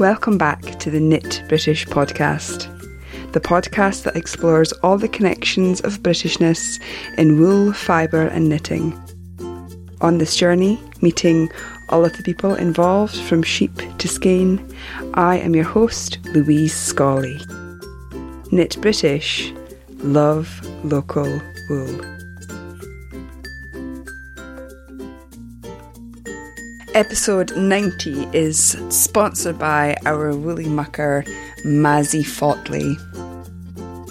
Welcome back to the Knit British podcast, the podcast that explores all the connections of Britishness in wool, fibre, and knitting. On this journey, meeting all of the people involved from sheep to skein, I am your host, Louise Scollay. Knit British, love local wool. Episode 90 is sponsored by our woolly mucker, Mazzy Fotley.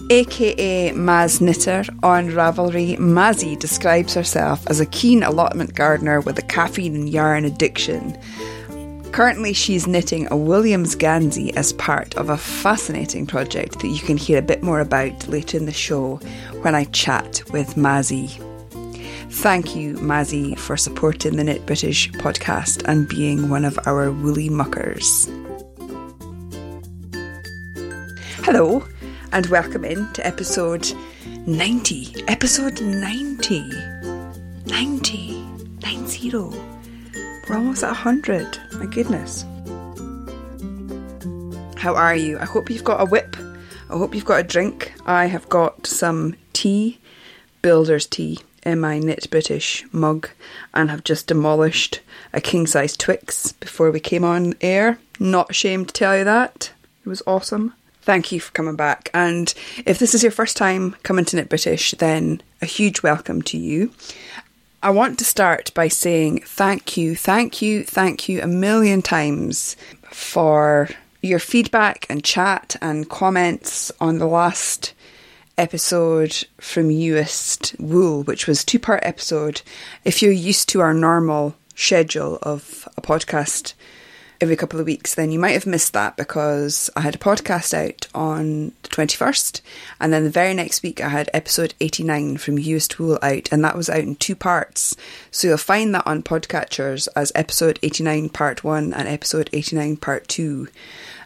AKA Maz Knitter on Ravelry, Mazzy describes herself as a keen allotment gardener with a caffeine and yarn addiction. Currently, she's knitting a Williams Gansey as part of a fascinating project that you can hear a bit more about later in the show when I chat with Mazzy. Thank you, Mazzy, for supporting the Knit British podcast and being one of our woolly muckers. Hello, and welcome in to episode 90. Episode 90. 90. 90. We're almost at 100. My goodness. How are you? I hope you've got a whip. I hope you've got a drink. I have got some tea, builder's tea in my Knit British mug and have just demolished a king size Twix before we came on air. Not ashamed to tell you that. It was awesome. Thank you for coming back. And if this is your first time coming to Knit British, then a huge welcome to you. I want to start by saying thank you, thank you, thank you a million times for your feedback and chat and comments on the last episode from Uist Wool, which was two part episode. If you're used to our normal schedule of a podcast every couple of weeks, then you might have missed that because I had a podcast out on the 21st, and then the very next week I had episode 89 from Uist Wool out, and that was out in two parts. So you'll find that on Podcatchers as episode 89 part 1 and episode 89 part 2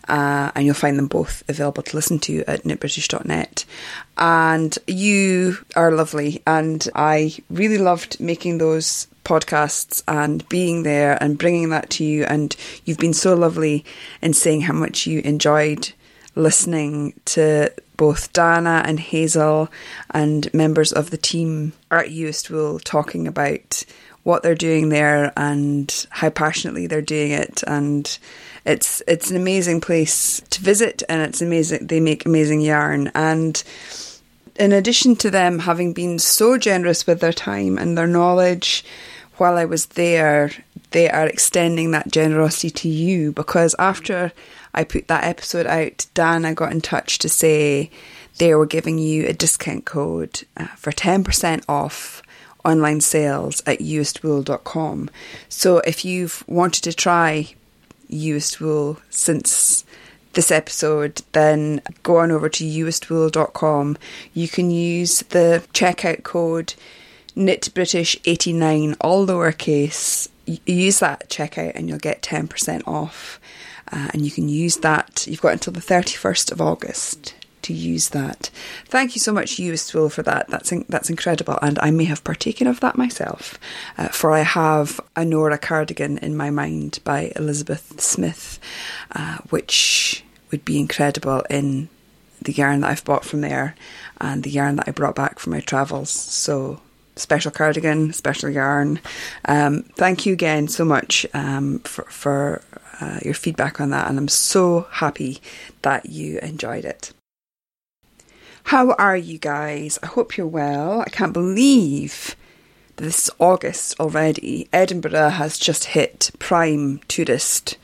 uh, and you'll find them both available to listen to at knitbritish.net. And you are lovely, and I really loved making those podcasts and being there and bringing that to you. And you've been so lovely in saying how much you enjoyed listening to both Dana and Hazel and members of the team at Uist Wool talking about what they're doing there and how passionately they're doing it and it's it's an amazing place to visit, and it's amazing. They make amazing yarn, and in addition to them having been so generous with their time and their knowledge while I was there, they are extending that generosity to you because after I put that episode out, Dana got in touch to say they were giving you a discount code uh, for 10% off online sales at uistwool.com. So if you've wanted to try Uist Wool since this episode, then go on over to uistwool.com. You can use the checkout code knitbritish89, all lowercase. Use that checkout and you'll get 10% off. Uh, and you can use that. You've got until the 31st of August to use that. Thank you so much, Uist Wool, for that. That's in, that's incredible, and I may have partaken of that myself, uh, for I have a Nora cardigan in my mind by Elizabeth Smith, uh, which would be incredible in the yarn that I've bought from there and the yarn that I brought back from my travels. So special cardigan, special yarn. Um, thank you again so much um, for, for uh, your feedback on that, and I'm so happy that you enjoyed it. How are you guys? I hope you're well. I can't believe this is August already. Edinburgh has just hit prime tourist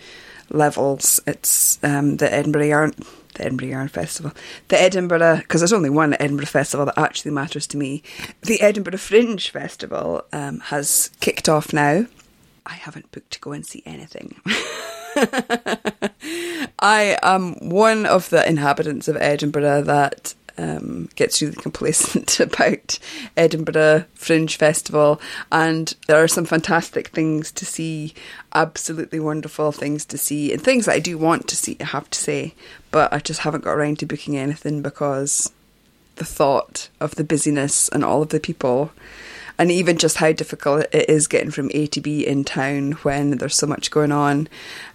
levels. It's um, the Edinburgh Yarn, the Edinburgh Yarn Festival, the Edinburgh because there's only one Edinburgh Festival that actually matters to me. The Edinburgh Fringe Festival um, has kicked off now. I haven't booked to go and see anything. I am one of the inhabitants of Edinburgh that um, gets really complacent about Edinburgh Fringe Festival, and there are some fantastic things to see, absolutely wonderful things to see, and things that I do want to see, I have to say, but I just haven't got around to booking anything because the thought of the busyness and all of the people and even just how difficult it is getting from A to B in town when there's so much going on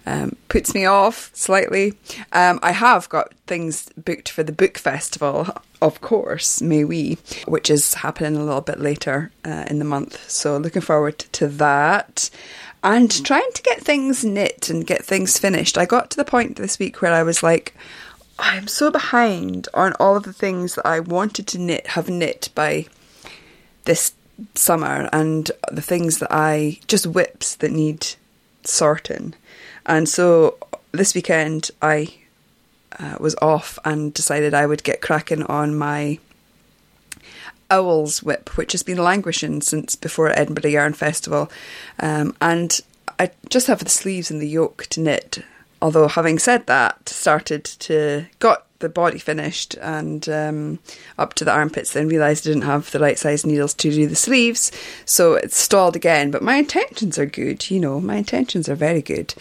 um, puts me off slightly. Um, I have got things booked for the book festival, of course, may we, which is happening a little bit later uh, in the month. So looking forward to that. And trying to get things knit and get things finished. I got to the point this week where I was like, I'm so behind on all of the things that I wanted to knit, have knit by this summer, and the things that I just whips that need sorting. And so this weekend I uh, was off and decided I would get cracking on my Owl's Whip, which has been languishing since before Edinburgh Yarn Festival. Um, and I just have the sleeves and the yoke to knit. Although, having said that, started to got the body finished and um, up to the armpits, then realised I didn't have the right size needles to do the sleeves, so it's stalled again. But my intentions are good, you know, my intentions are very good.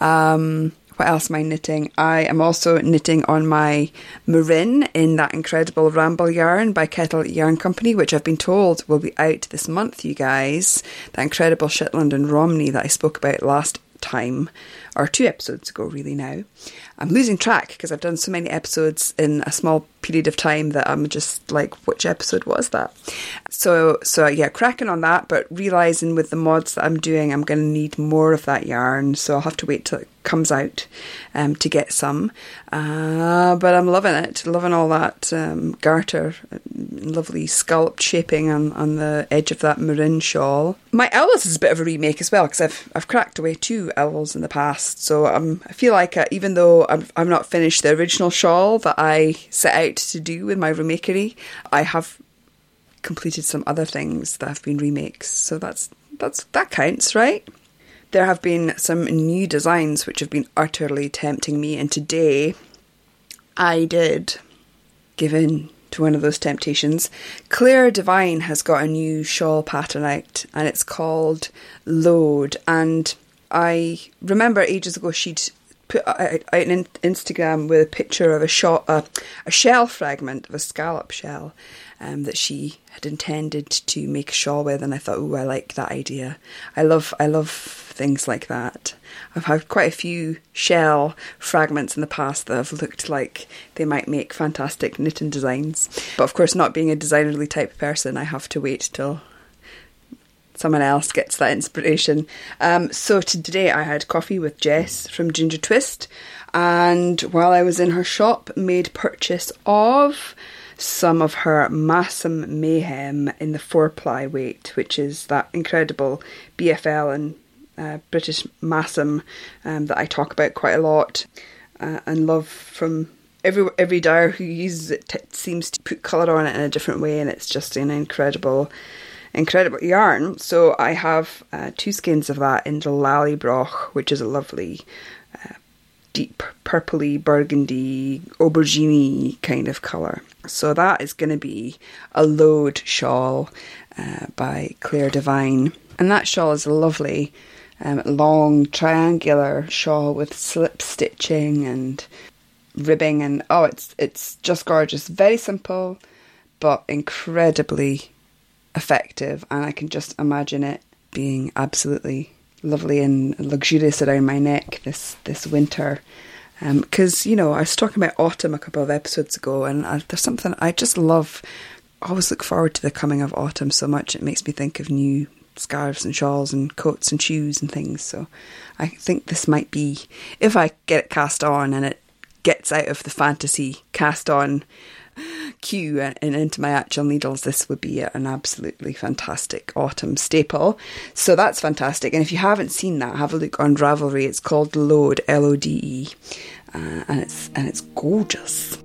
Um, what else am I knitting? I am also knitting on my Marin in that incredible Ramble yarn by Kettle Yarn Company, which I've been told will be out this month, you guys. That incredible Shetland and Romney that I spoke about last time, or two episodes ago, really now. I'm losing track because I've done so many episodes in a small period of time that I'm just like, which episode was that? So, so yeah, cracking on that, but realizing with the mods that I'm doing, I'm going to need more of that yarn. So I'll have to wait till it comes out um, to get some. Uh, but I'm loving it, loving all that um, garter, lovely scalloped shaping on, on the edge of that marin shawl. My owls is a bit of a remake as well because I've I've cracked away two owls in the past. So um, I feel like uh, even though I've, I've not finished the original shawl that I set out to do with my remakery, I have completed some other things that have been remakes. So that's that's that counts, right? There have been some new designs which have been utterly tempting me, and today I did give in to one of those temptations. Clare Devine has got a new shawl pattern out, and it's called Lode. And I remember ages ago she'd put out an Instagram with a picture of a shot, uh, a shell fragment of a scallop shell um, that she had intended to make a shawl with, and I thought, oh, I like that idea. I love, I love things like that. I've had quite a few shell fragments in the past that have looked like they might make fantastic knitting designs, but of course, not being a designerly type person, I have to wait till someone else gets that inspiration. Um, so today I had coffee with Jess from Ginger Twist, and while I was in her shop, made purchase of some of her Masham Mayhem in the four ply weight, which is that incredible BFL and uh, British Masham um, that I talk about quite a lot uh, and love from every every dyer who uses it t- seems to put colour on it in a different way, and it's just an incredible incredible yarn. So I have uh, two skeins of that in the Lallybroch, which is a lovely uh, deep purpley burgundy aubergine kind of colour. So that is going to be a Lode shawl uh, by Clare Devine, and that shawl is a lovely. Um, long triangular shawl with slip stitching and ribbing and oh it's it's just gorgeous very simple but incredibly effective, and I can just imagine it being absolutely lovely and luxurious around my neck this this winter. Because um, you know, I was talking about autumn a couple of episodes ago, and I, there's something I just love. I always look forward to the coming of autumn so much. It makes me think of new scarves and shawls and coats and shoes and things. So I think this might be, if I get it cast on and it gets out of the fantasy cast on queue and into my actual needles, this would be an absolutely fantastic autumn staple. So that's fantastic. And if you haven't seen that, have a look on Ravelry. It's called Lode, L O D E, uh, and it's and it's gorgeous.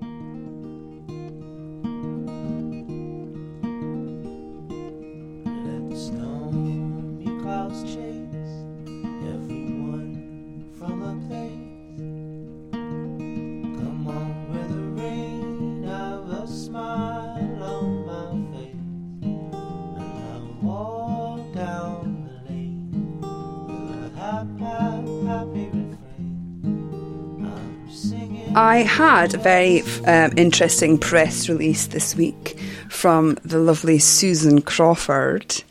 I had a very um, interesting press release this week from the lovely Susan Crawford.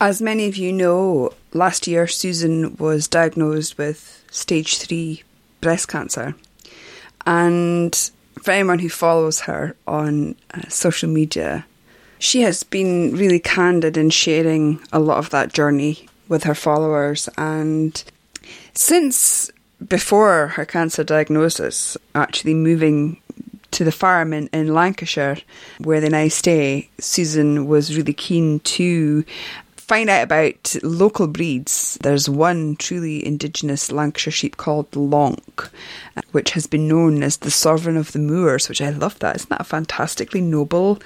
As many of you know, last year Susan was diagnosed with stage three breast cancer. And for anyone who follows her on uh, social media, she has been really candid in sharing a lot of that journey with her followers. And since before her cancer diagnosis, actually moving to the farm in, in Lancashire, where they now stay, Susan was really keen to find out about local breeds. There's one truly indigenous Lancashire sheep called Lonk, which has been known as the sovereign of the moors, which I love that. Isn't that a fantastically noble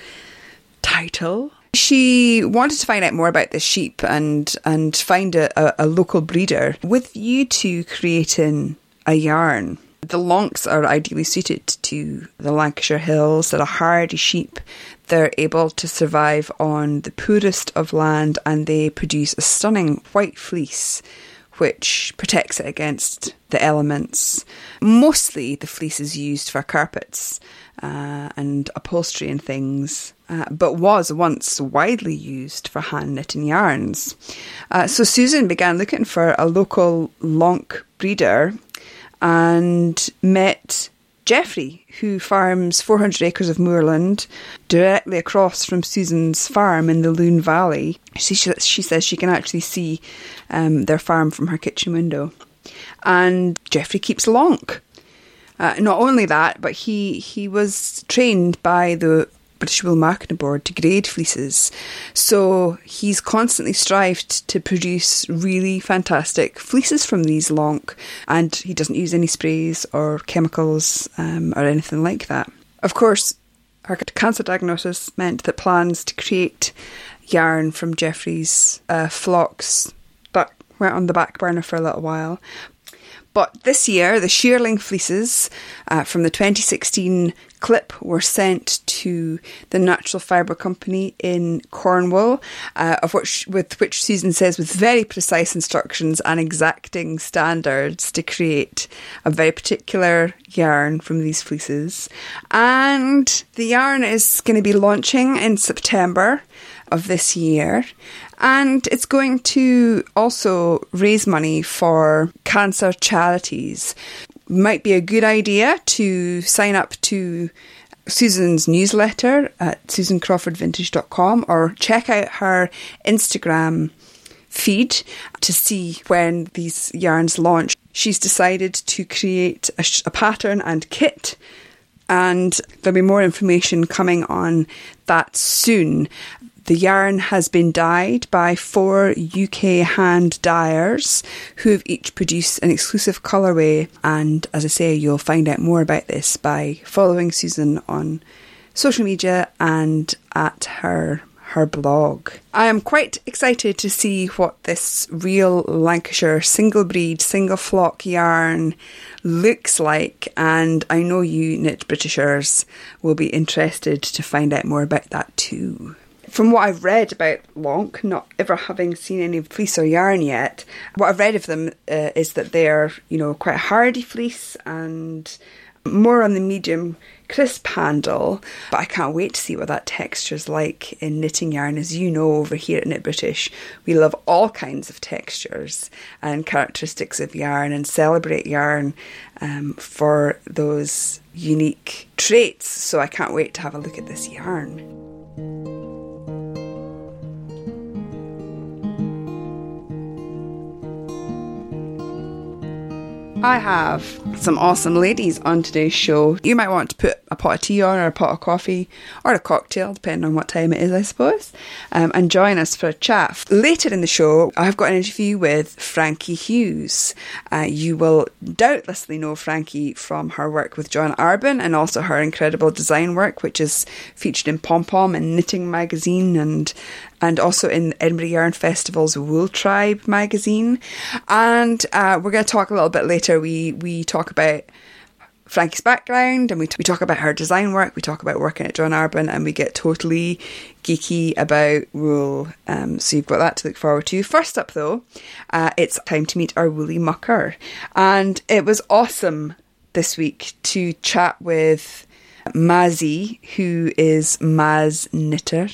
title? She wanted to find out more about the sheep and and find a, a, a local breeder with you to creating a yarn. The lonks are ideally suited to the Lancashire hills. They're a hardy sheep. They're able to survive on the poorest of land and they produce a stunning white fleece which protects it against the elements. Mostly the fleece is used for carpets uh, and upholstery and things. Uh, but was once widely used for hand knitting yarns. Uh, so Susan began looking for a local lonk breeder and met Jeffrey, who farms 400 acres of moorland directly across from Susan's farm in the Lune Valley. She, she says she can actually see um, their farm from her kitchen window. And Jeffrey keeps lonk. Uh, not only that, but he he was trained by the British Wool Marketing Board to grade fleeces. So he's constantly strived to produce really fantastic fleeces from these lonk, and he doesn't use any sprays or chemicals um, or anything like that. Of course, her cancer diagnosis meant that plans to create yarn from Jeffrey's uh, flocks that went on the back burner for a little while. But this year, the shearling fleeces uh, from the 2016 clip were sent to the Natural Fibre Company in Cornwall, uh, of which with which Susan says with very precise instructions and exacting standards to create a very particular yarn from these fleeces. And the yarn is going to be launching in September of this year. And it's going to also raise money for cancer charities. Might be a good idea to sign up to Susan's newsletter at susancrawfordvintage.com or check out her Instagram feed to see when these yarns launch. She's decided to create a, sh- a pattern and kit and there'll be more information coming on that soon. The yarn has been dyed by four UK hand dyers who have each produced an exclusive colourway. And as I say, you'll find out more about this by following Susan on social media and at her her blog. I am quite excited to see what this real Lancashire single breed, single flock yarn looks like, and I know you knit Britishers will be interested to find out more about that too from what I've read about Lonk, not ever having seen any fleece or yarn yet, what I've read of them uh, is that they're, you know, quite hardy fleece and more on the medium crisp handle. But I can't wait to see what that texture is like in knitting yarn. As you know, over here at Knit British, we love all kinds of textures and characteristics of yarn and celebrate yarn um, for those unique traits. So I can't wait to have a look at this yarn. I have some awesome ladies on today's show. You might want to put a pot of tea on, or a pot of coffee, or a cocktail, depending on what time it is, I suppose, um, and join us for a chat. Later in the show, I've got an interview with Frankie Hughes. Uh, you will doubtlessly know Frankie from her work with John Arbon and also her incredible design work, which is featured in Pom Pom and Knitting Magazine and and also in Edinburgh Yarn Festival's Wool Tribe magazine. And uh, we're going to talk a little bit later. We we talk about Frankie's background and we, t- we talk about her design work, we talk about working at John Arbon, and we get totally geeky about wool. Um, so you've got that to look forward to. First up, though, uh, it's time to meet our woolly mucker. And it was awesome this week to chat with Mazzy, who is Maz Knitter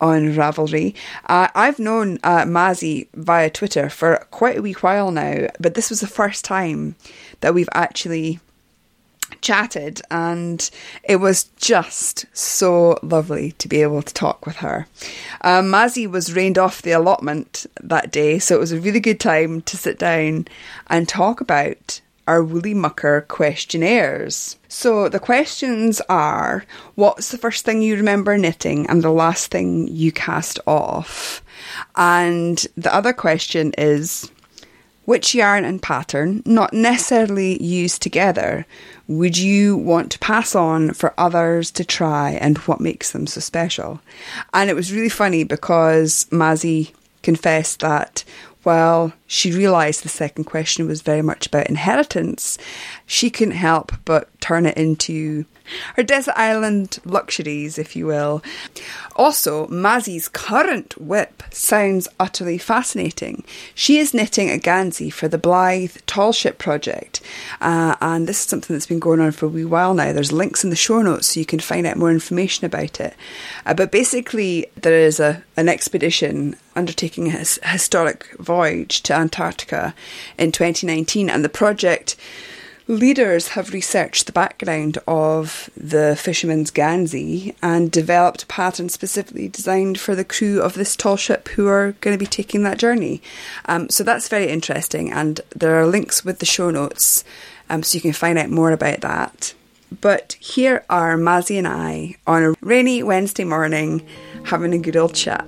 on Ravelry. Uh, I've known uh, Mazzy via Twitter for quite a wee while now, but this was the first time that we've actually chatted and it was just so lovely to be able to talk with her. Um, Mazzy was rained off the allotment that day, so it was a really good time to sit down and talk about our Woolly Mucker questionnaires. So the questions are what's the first thing you remember knitting and the last thing you cast off? And the other question is which yarn and pattern, not necessarily used together, would you want to pass on for others to try and what makes them so special? And it was really funny because Mazzy confessed that while she realised the second question was very much about inheritance, she couldn't help but turn it into her desert island luxuries, if you will. Also, Mazzy's current whip sounds utterly fascinating. She is knitting a Gansey for the Blyth Tall Ship project, uh, and this is something that's been going on for a wee while now. There's links in the show notes so you can find out more information about it. Uh, but basically, there is a an expedition undertaking a historic voyage to Antarctica in 2019, and the project leaders have researched the background of the fisherman's Gansey and developed a pattern specifically designed for the crew of this tall ship who are going to be taking that journey. Um, so that's very interesting, and there are links with the show notes um, so you can find out more about that. But here are Mazzy and I on a rainy Wednesday morning having a good old chat.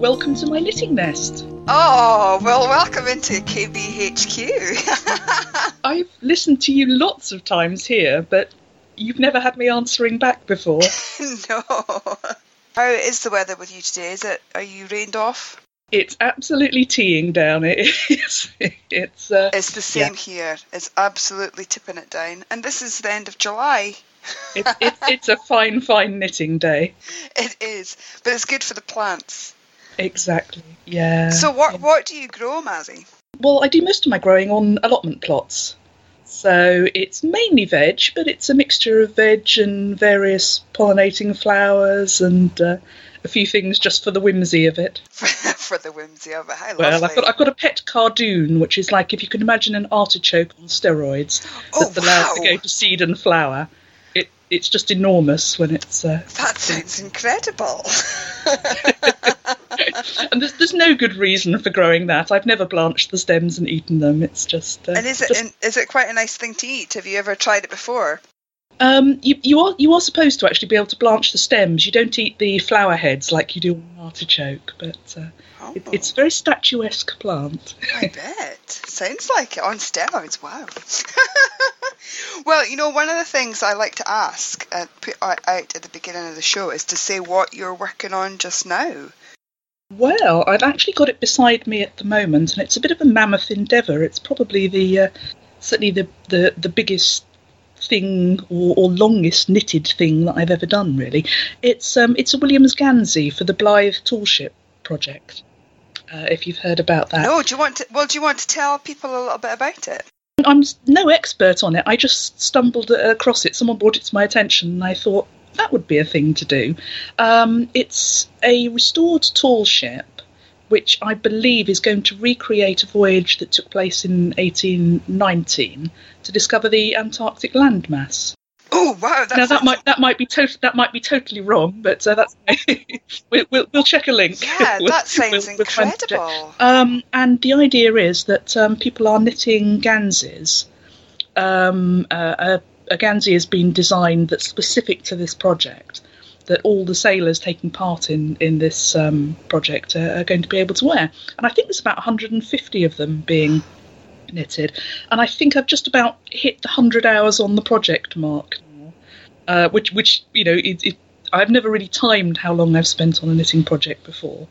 Welcome to my knitting nest. Oh, well, welcome into KBHQ. I've listened to you lots of times here, but you've never had me answering back before. no. How is the weather with you today? Is it? Are you rained off? It's absolutely teeing down. It is. It's. Uh, it's the same yeah. here. It's absolutely tipping it down, and this is the end of July. it, it, it's a fine, fine knitting day. It is, but it's good for the plants. Exactly. Yeah. So what yeah. what do you grow, Mazzy? Well, I do most of my growing on allotment plots. So it's mainly veg, but it's a mixture of veg and various pollinating flowers and uh, a few things just for the whimsy of it. for the whimsy of it. How well, lovely. I've got I've got a pet cardoon, which is like if you can imagine an artichoke on steroids oh, that's allowed to go to seed and flower. It it's just enormous when it's. Uh, that sounds incredible. and there's, there's no good reason for growing that. I've never blanched the stems and eaten them. It's just. Uh, and is it just... is it quite a nice thing to eat? Have you ever tried it before? Um, you, you are you are supposed to actually be able to blanch the stems. You don't eat the flower heads like you do on an artichoke, but uh, oh. it, it's a very statuesque plant. I bet. Sounds like it on steroids. Wow. well, you know, one of the things I like to ask, uh, put out at the beginning of the show, is to say what you're working on just now. Well, I've actually got it beside me at the moment, and it's a bit of a mammoth endeavour. It's probably the uh, certainly the, the, the biggest thing or, or, longest knitted thing that I've ever done. Really, it's um, it's a Williams Gansey for the Blyth Tallship project. Uh, if you've heard about that. No, do you want to? Well, do you want to tell people a little bit about it? I'm no expert on it. I just stumbled across it. Someone brought it to my attention, and I thought, that would be a thing to do. Um, it's a restored tall ship, which I believe is going to recreate a voyage that took place in 1819 to discover the Antarctic landmass. Oh wow! now that might that might be to- that might be totally wrong, but uh, that's we'll, we'll, we'll check a link. Yeah, we'll, that sounds incredible. Um, and the idea is that um, people are knitting ganses. Um, uh, a Gansey has been designed that's specific to this project that all the sailors taking part in in this um, project are, are, going to be able to wear. And I think there's about 150 of them being knitted. And I think I've just about hit the 100 hours on the project mark, uh, which which you know it, it, I've never really timed how long I've spent on a knitting project before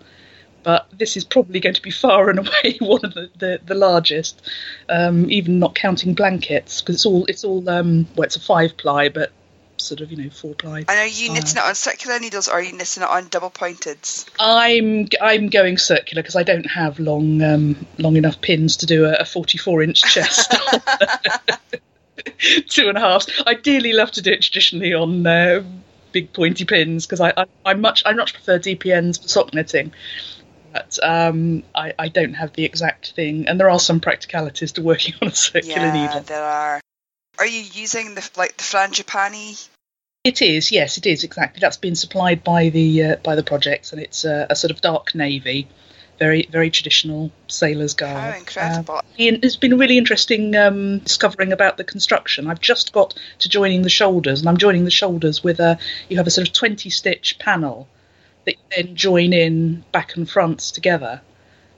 but this is probably going to be far and away one of the, the, the largest, um, even not counting blankets because it's all it's all um, well it's a five ply, but sort of you know four ply. And are you knitting it on circular needles or are you knitting it on double pointed? I'm I'm going circular because I don't have long um, long enough pins to do a, a 44 inch chest. Two and a half. I dearly love to do it traditionally on uh, big pointy pins because I, I I much I much prefer DPNs for sock knitting but um, I, I, don't have the exact thing, and there are some practicalities to working on a circular yeah, needle. there are. Are you using the like the frangipani? It is, yes, it is exactly. That's been supplied by the uh, by the project, and it's a, a, sort of dark navy, very very traditional sailor's garb. How incredible! Uh, it's been really interesting um, discovering about the construction. I've just got to joining the shoulders, and I'm joining the shoulders with a you have a sort of twenty stitch panel that you then join in back and fronts together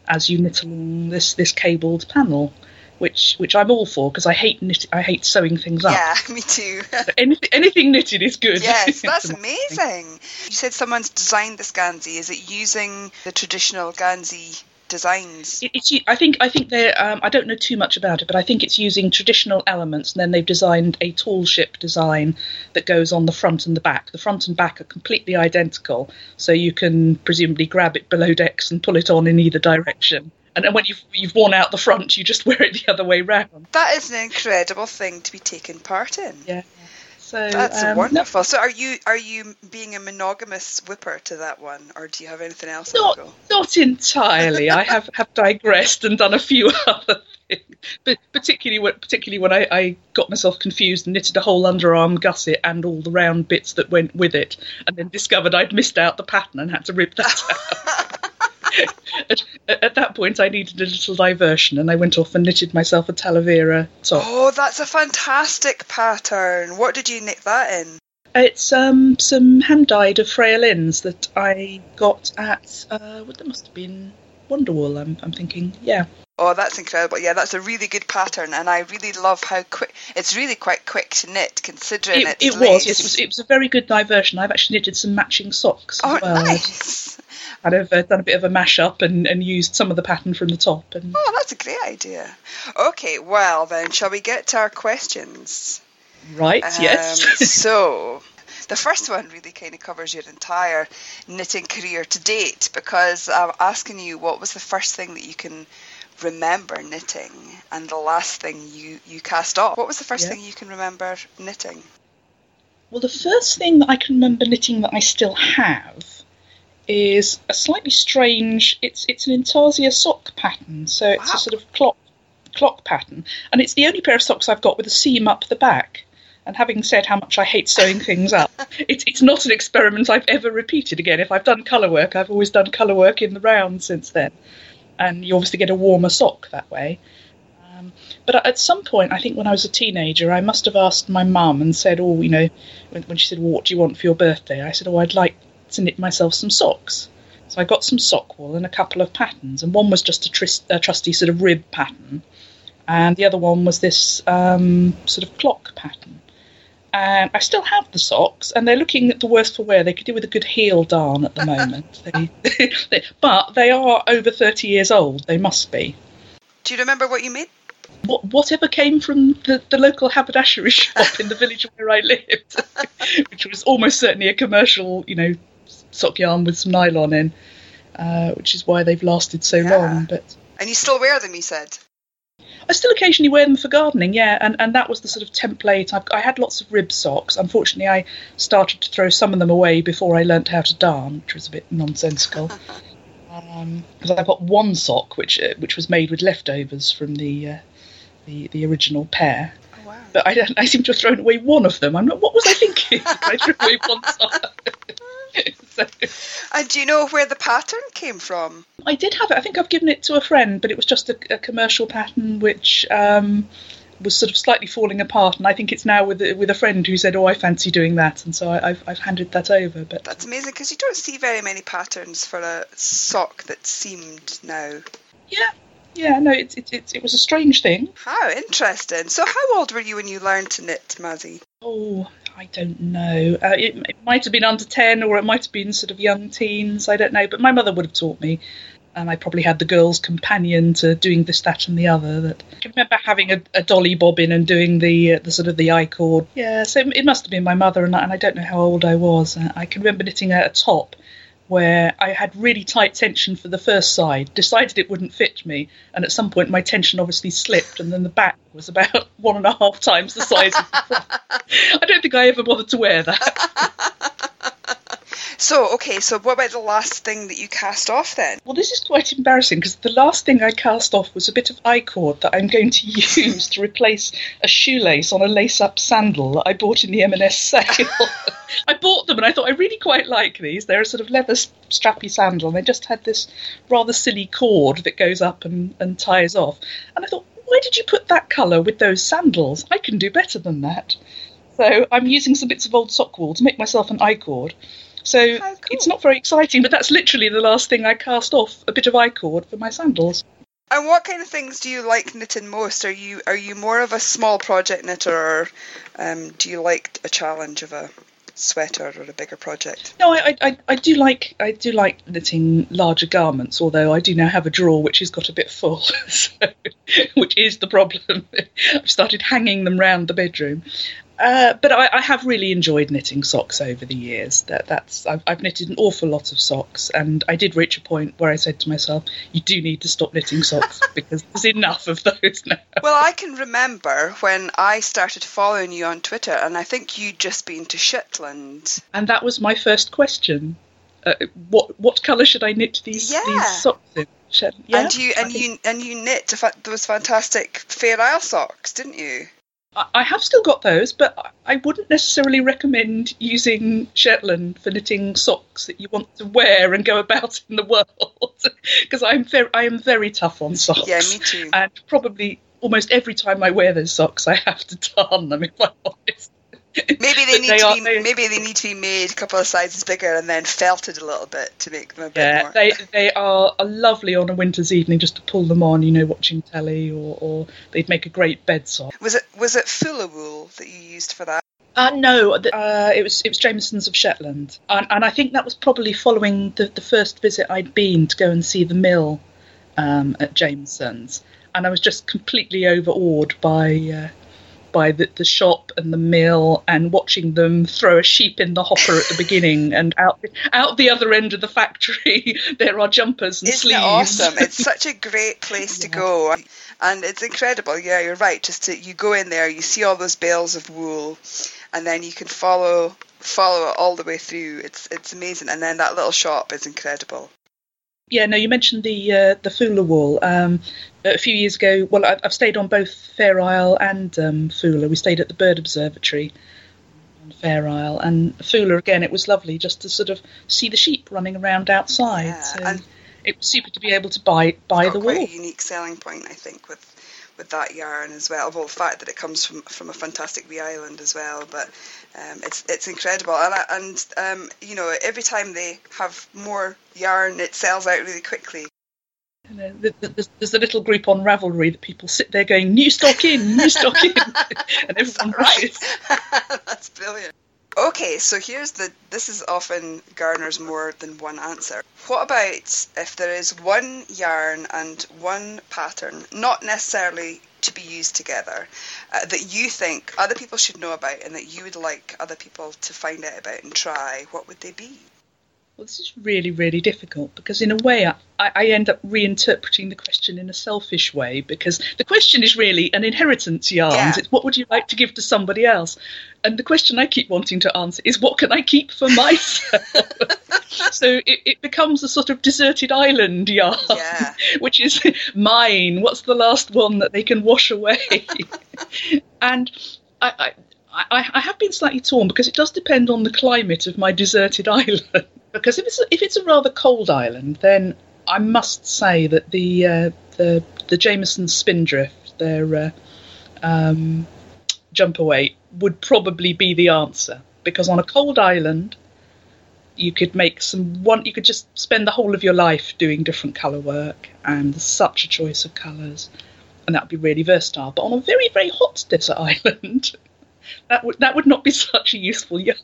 as you knit along this this cabled panel, which which I'm all for because I hate knit, I hate sewing things up. Yeah, me too. anything, anything knitted is good. Yes, that's amazing. You said someone's designed this Gansey. Is it using the traditional Gansey designs. It, it's, I think I think they um, I don't know too much about it, but I think it's using traditional elements, and then they've designed a tall ship design that goes on the front and the back. The front and back are completely identical, so you can presumably grab it below decks and pull it on in either direction. And then when you've you've worn out the front, you just wear it the other way round. That is an incredible thing to be taking part in. Yeah. So that's um, wonderful. No, so are you are you being a monogamous whipper to that one, or do you have anything else? Not not entirely. I have, have digressed and done a few other things, but particularly when, particularly when I, I got myself confused and knitted a whole underarm gusset and all the round bits that went with it, and then discovered I'd missed out the pattern and had to rip that out. At, at, that point, I needed a little diversion, and I went off and knitted myself a Talavera top. Oh, that's a fantastic pattern! What did you knit that in? It's um, some hand dyed of Freya that I got at uh, what well, must have been Wonderwool. I'm, I'm thinking, yeah. Oh, that's incredible! Yeah, that's a really good pattern, and I really love how quick. It's really quite quick to knit, considering it, it was. Yes, it was. It was a very good diversion. I've actually knitted some matching socks. Oh, as well. nice! I'd have uh, done a bit of a mash-up and, and used some of the pattern from the top. And oh, that's a great idea. Okay, well then, shall we get to our questions? Right. Um, yes. so. The first one really kind of covers your entire knitting career to date because I'm asking you what was the first thing that you can remember knitting and the last thing you, you cast off. What was the first yeah. thing you can remember knitting? Well, the first thing that I can remember knitting that I still have is a slightly strange. It's it's an intarsia sock pattern, so it's wow. a sort of clock clock pattern, and it's the only pair of socks I've got with a seam up the back. And having said how much I hate sewing things up, it's it's not an experiment I've ever repeated again. If I've done colour work, I've always done colour work in the round since then, and you obviously get a warmer sock that way. Um, but at some point, I think when I was a teenager, I must have asked my mum and said, "Oh, you know," when, when she said, well, "What do you want for your birthday?" I said, "Oh, I'd like to knit myself some socks. So I got some sock wool and a couple of patterns, and one was just a, a trusty sort of rib pattern, and the other one was this um, sort of clock pattern. And I still have the socks, and they're looking at the worst for wear. They could do with a good heel darn at the moment. they, they, but they are over 30 years old. They must be. Do you remember what you made? What, whatever came from the, the local haberdashery shop in the village where I lived, which was almost certainly a commercial, you know, sock yarn with some nylon in, uh, which is why they've lasted so yeah. long. But and you still wear them, you said. I still occasionally wear them for gardening, yeah, and, and that was the sort of template. I've, i had lots of rib socks. Unfortunately, I started to throw some of them away before I learnt how to darn, which was a bit nonsensical. Because um, I've got one sock which uh, which was made with leftovers from the uh, the, the original pair. Oh, wow. But I, I seem to have thrown away one of them. I'm not. What was I thinking? I threw away one sock. So. And do you know where the pattern came from? I did have it. I think I've given it to a friend, but it was just a, a commercial pattern which um, was sort of slightly falling apart. And I think it's now with with a friend who said, "Oh, I fancy doing that," and so I, have I've handed that over. But that's amazing because you don't see very many patterns for a sock that's seamed now. Yeah, yeah, no, it, it, it, it was a strange thing. How interesting. So, how old were you when you learned to knit, Mazzy? Oh, I don't know. Uh, it, it, might have been under 10 or it might have been sort of young teens. I don't know. But my mother would have taught me. and I probably had the girl's companion to doing this, that, and the other. That I can remember having a, a dolly bobbin and doing the uh, the sort of the I cord. Yeah, so it must have been my mother, and I, and I don't know how old I was. Uh, I can remember knitting a, a top where I had really tight tension for the first side, decided it wouldn't fit me, and at some point my tension obviously slipped, and then the back was about one and a half times the size of the front. I don't think I ever bothered to wear that. So, okay, so what about the last thing that you cast off then? Well, this is quite embarrassing because the last thing I cast off was a bit of I cord that I'm going to use to replace a shoelace on a lace-up sandal that I bought in the M&S sale. I bought them and I thought I really quite like these. They're a sort of leather strappy sandal and they just had this rather silly cord that goes up and, and ties off. And I thought, why did you put that colour with those sandals? I can do better than that. So I'm using some bits of old sock wool to make myself an I cord. So cool. it's not very exciting, but that's literally the last thing I cast off a bit of I cord for my sandals. And what kind of things do you like knitting most? Are you are you more of a small project knitter, or um, do you like a challenge of a sweater or a bigger project? No, I, I, I do like I do like knitting larger garments. Although I do now have a drawer which has got a bit full, so, which is the problem. I've started hanging them round the bedroom. Uh, but I, I, have really enjoyed knitting socks over the years. That that's I've, I've, knitted an awful lot of socks, and I did reach a point where I said to myself, "You do need to stop knitting socks because there's enough of those now." Well, I can remember when I started following you on Twitter, and I think you'd just been to Shetland, and that was my first question: uh, what what colour should I knit these yeah. these socks in? Yeah, and you and you and you knit those fantastic Fair Isle socks, didn't you? I have still got those, but I wouldn't necessarily recommend using Shetland for knitting socks that you want to wear and go about in the world because I'm very, I am very tough on socks. Yeah, me too. And probably almost every time I wear those socks, I have to darn them if I'm honest. Maybe they need they to are, be they, maybe they need to be made a couple of sizes bigger and then felted a little bit to make them a bit yeah, more. they they are lovely on a winter's evening just to pull them on, you know, watching telly, or, or they'd make a great bed sock. Was it was it Foula wool that you used for that? Uh, no, uh, it was it was Jamieson's of Shetland, and, and I think that was probably following the, the first visit I'd been to go and see the mill um, at Jamieson's, and I was just completely overawed by uh, by the, the shop and the mill and watching them throw a sheep in the hopper at the beginning and out out the other end of the factory there are jumpers and Isn't sleeves. It awesome! It's such a great place to go, and it's incredible. Yeah, you're right. Just to, you go in there, you see all those bales of wool, and then you can follow follow it all the way through. It's it's amazing, and then that little shop is incredible yeah, no, you mentioned the uh, the Foula wall. Um, a few years ago, well, I've stayed on both Fair Isle and um, Foula. We stayed at the Bird Observatory on Fair Isle, and Foula again. It was lovely just to sort of see the sheep running around outside. Yeah, so and it was super to be able to buy buy the a unique selling point, I think, with with that yarn as well. Well, the fact that it comes from from a fantastic wee island as well, but um, it's it's incredible, and I, and um, you know every time they have more yarn, it sells out really quickly. You know, there's, there's a little group on Ravelry that people sit there going, "New stock in, new stock in," and everyone right. That's brilliant. Okay, so here's the. This is often garners more than one answer. What about if there is one yarn and one pattern, not necessarily to be used together uh, that you think other people should know about and that you would like other people to find out about and try, what would they be? Well, this is really, really difficult because, in a way, I, I end up reinterpreting the question in a selfish way because the question is really an inheritance yarn. Yeah. It's what would you like to give to somebody else? And the question I keep wanting to answer is what can I keep for myself? so it, it, becomes a sort of deserted island yarn, yeah. which is mine. What's the last one that they can wash away? and I, I, I have been slightly torn because it does depend on the climate of my deserted island. because if it's a, if it's a rather cold island, then I must say that the uh, the the Jamieson Spindrift, their uh, um, jumper weight, would probably be the answer. Because on a cold island, you could make some one. You could just spend the whole of your life doing different colour work, and such a choice of colours, and that would be really versatile. But on a very very hot desert island, that would that would not be such a useful yarn.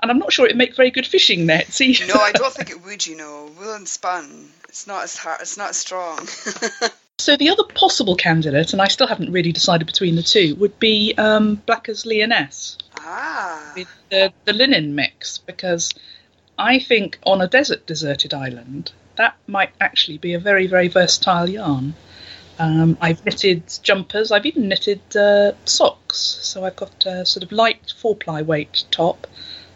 And I'm not sure it'd make very good fishing nets either. No, I don't think it would. You know, woolen spun. It's not as hard. It's not as strong. so the other possible candidate, and I still haven't really decided between the two, would be um, Blacker's Lyonesse. Ah. With the, the linen mix, because I think on a desert deserted island, that might actually be a very, very versatile yarn. Um, I've knitted jumpers. I've even knitted uh, socks. So I've got a sort of light four ply weight top,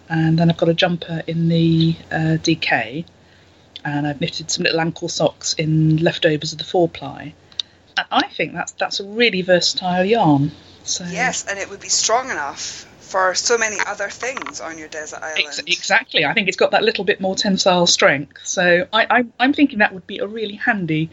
and then I've got a jumper in the uh, DK, and I've knitted some little ankle socks in leftovers of the four ply. And I think that's that's a really versatile yarn. So yes, and it would be strong enough for so many other things on your desert island. Ex- exactly. I think it's got that little bit more tensile strength. So I, I, am thinking that would be a really handy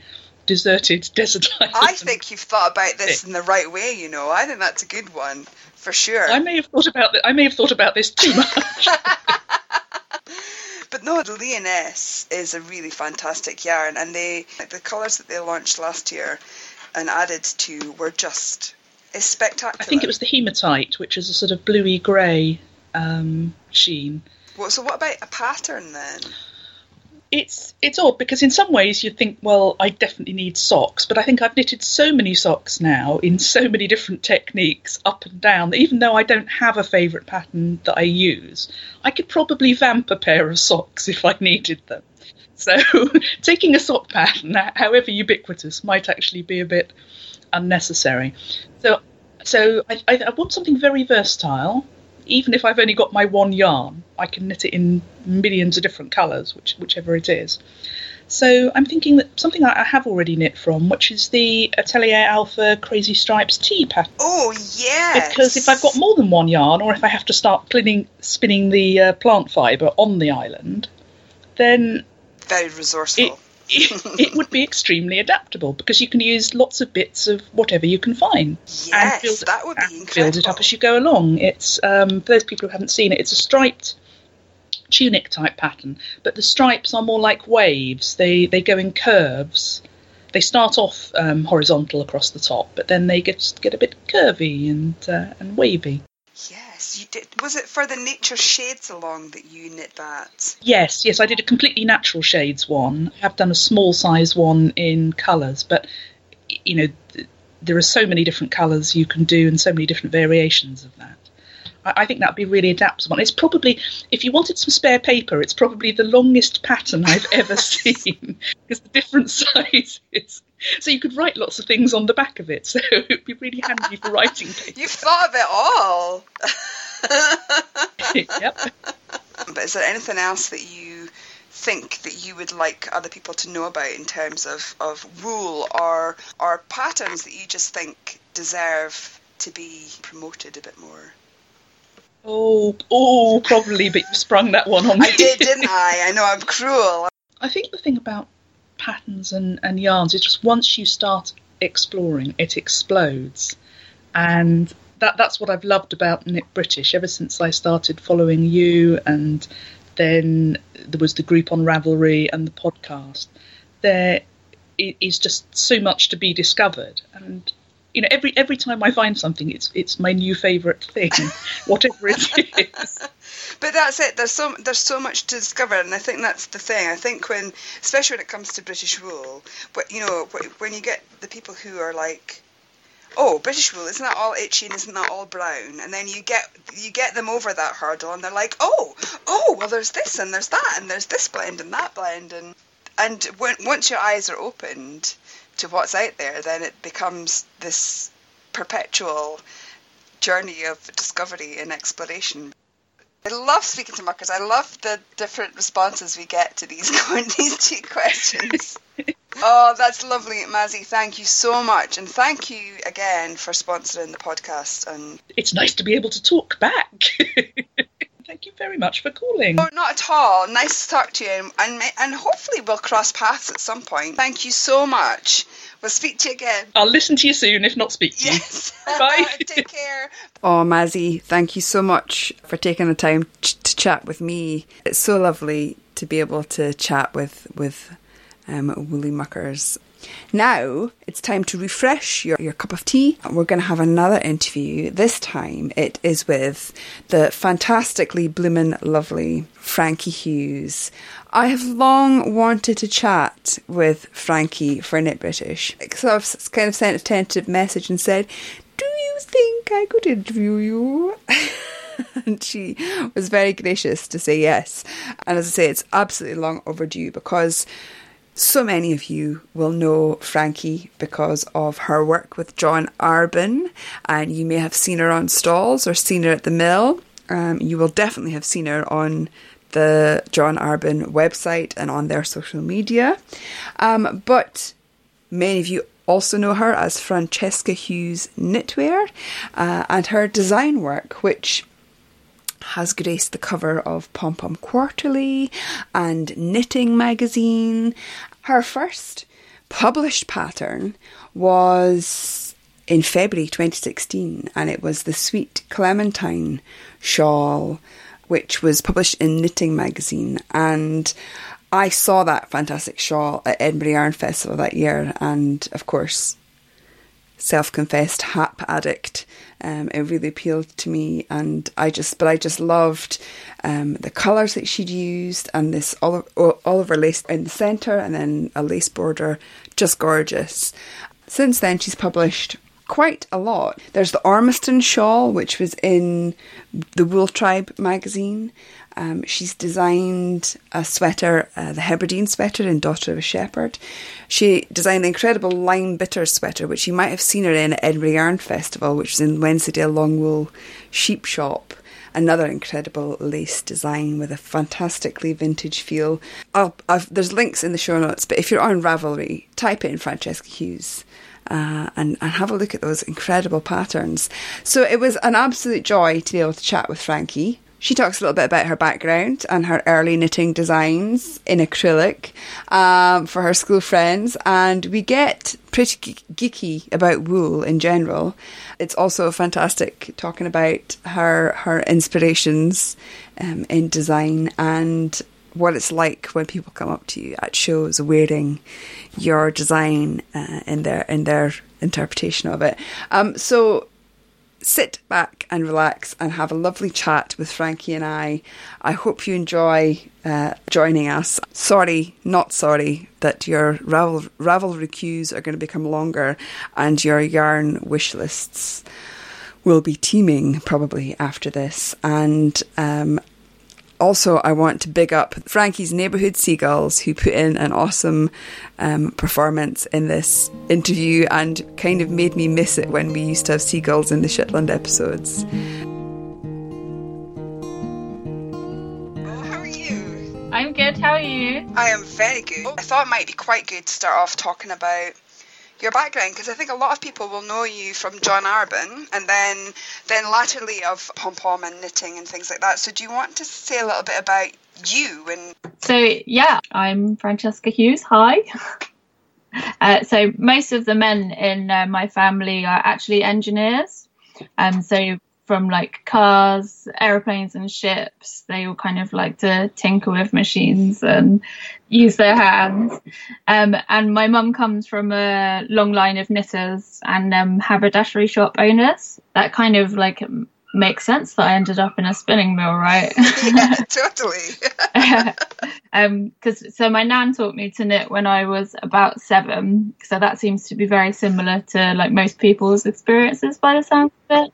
deserted desert island. I think you've thought about this in the right way. You know, I think that's a good one for sure. I may have thought about th- I may have thought about this too much. but no, the Lyonesse is a really fantastic yarn, and they like the colours that they launched last year and added to were just is spectacular. I think it was the hematite, which is a sort of bluey grey um, sheen. Well, so what about a pattern then? It's it's odd because in some ways you'd think, well, I definitely need socks, but I think I've knitted so many socks now in so many different techniques up and down that even though I don't have a favourite pattern that I use, I could probably vamp a pair of socks if I needed them. So taking a sock pattern, however ubiquitous, might actually be a bit unnecessary. So, so I, I, I, want something very versatile. Even if I've only got my one yarn, I can knit it in millions of different colours, which, whichever it is. So I'm thinking that something I have already knit from, which is the Atelier Alpha Crazy Stripes tea pattern. Oh yeah. Because if I've got more than one yarn, or if I have to start cleaning, spinning the uh, plant fibre on the island, then very resourceful. It, it, would be extremely adaptable because you can use lots of bits of whatever you can find. Yes, build, that would be incredible. Build it up as you go along. It's um, for those people who haven't seen it. It's a striped tunic type pattern, but the stripes are more like waves. They they go in curves. They start off um, horizontal across the top, but then they get get a bit curvy and uh, and wavy. Did. Was it for the nature shades along that you knit that? Yes, yes, I did a completely natural shades one. I have done a small size one in colours, but you know, th- there are so many different colours you can do and so many different variations of that. I, I think that'd be really adaptable. It's probably, if you wanted some spare paper, it's probably the longest pattern I've ever seen because the different sizes. So you could write lots of things on the back of it. So it would be really handy for writing. You've thought of it all. yep. But is there anything else that you think that you would like other people to know about in terms of, of wool or or patterns that you just think deserve to be promoted a bit more? Oh, oh, probably, but you sprung that one on me. I did, didn't I? I know I'm cruel. I think the thing about patterns and, and yarns is just once you start exploring, it explodes. And that that's what I've loved about Knit British ever since I started following you, and then there was the group on Ravelry and the podcast. There is just so much to be discovered, and you know, every every time I find something, it's it's my new favourite thing, whatever it is. But that's it. There's so there's so much to discover, and I think that's the thing. I think when, especially when it comes to British rule, but you know, when you get the people who are like, oh, British wool isn't that all itchy and isn't that all brown, and then you get you get them over that hurdle, and they're like, oh, oh, well, there's this and there's that and there's this blend and that blend, and and when, once your eyes are opened to what's out there, then it becomes this perpetual journey of discovery and exploration. I love speaking to muckers. I love the different responses we get to these these two questions. oh, that's lovely, Mazzy. Thank you so much, and thank you again for sponsoring the podcast. And it's nice to be able to talk back. thank you very much for calling. Oh, not at all. Nice to talk to you, and, and hopefully we'll cross paths at some point. Thank you so much. We'll speak to you again. I'll listen to you soon, if not speak to yes. you. Bye. Take care. Oh, Mazzy, thank you so much for taking the time ch- to chat with me. It's so lovely to be able to chat with with um, woolly muckers. Now it's time to refresh your, your cup of tea. We're going to have another interview. This time it is with the fantastically bloomin' lovely Frankie Hughes. I have long wanted to chat with Frankie for Knit British. So I've kind of sent a tentative message and said, Do you think I could interview you? and she was very gracious to say yes. And as I say, it's absolutely long overdue because so many of you will know Frankie because of her work with John Arbon, and you may have seen her on stalls or seen her at the mill. Um, you will definitely have seen her on the John Arbon website and on their social media. Um, but many of you also know her as Francesca Hughes Knitwear uh, and her design work, which has graced the cover of Pom Pom Quarterly and Knitting magazine. Her first published pattern was in February 2016 and it was the Sweet Clementine shawl which was published in Knitting magazine and I saw that fantastic shawl at Edinburgh Yarn Festival that year and of course self-confessed hap addict um, it really appealed to me, and I just, but I just loved um, the colours that she'd used, and this olive, Oliver lace in the centre, and then a lace border, just gorgeous. Since then, she's published quite a lot. There's the Ormiston shawl, which was in the Wool Tribe magazine. Um, she's designed a sweater, uh, the Hebridean sweater in Daughter of a Shepherd. She designed the incredible Lime Bitter sweater, which you might have seen her in at Edinburgh Yarn Festival, which is in Wensleydale Long Wool Sheep Shop. Another incredible lace design with a fantastically vintage feel. there's links in the show notes, but if you're on Ravelry, type in Francesca Hughes. Uh, and, and have a look at those incredible patterns. So it was an absolute joy to be able to chat with Frankie. She talks a little bit about her background and her early knitting designs in acrylic um, for her school friends, and we get pretty geeky about wool in general. It's also fantastic talking about her her inspirations um, in design and what it's like when people come up to you at shows wearing your design uh, in their in their interpretation of it. Um, so sit back and relax and have a lovely chat with Frankie and I. I hope you enjoy uh, joining us. Sorry, not sorry, that your Ravel, Ravelry queues are going to become longer and your yarn wish lists will be teeming probably after this. And um, also, I want to big up Frankie's Neighbourhood Seagulls, who put in an awesome um, performance in this interview and kind of made me miss it when we used to have seagulls in the Shetland episodes. Oh, how are you? I'm good, how are you? I am very good. I thought it might be quite good to start off talking about your background because I think a lot of people will know you from John Arbon and then then latterly of pom pom and knitting and things like that. So do you want to say a little bit about you and So yeah, I'm Francesca Hughes. Hi. Uh, so most of the men in uh, my family are actually engineers. Um, so from like cars, aeroplanes, and ships. They all kind of like to tinker with machines and use their hands. Um, and my mum comes from a long line of knitters and um, haberdashery shop owners. That kind of like makes sense that I ended up in a spinning mill, right? yeah, totally. um, because so my nan taught me to knit when I was about seven. So that seems to be very similar to like most people's experiences by the sound of it.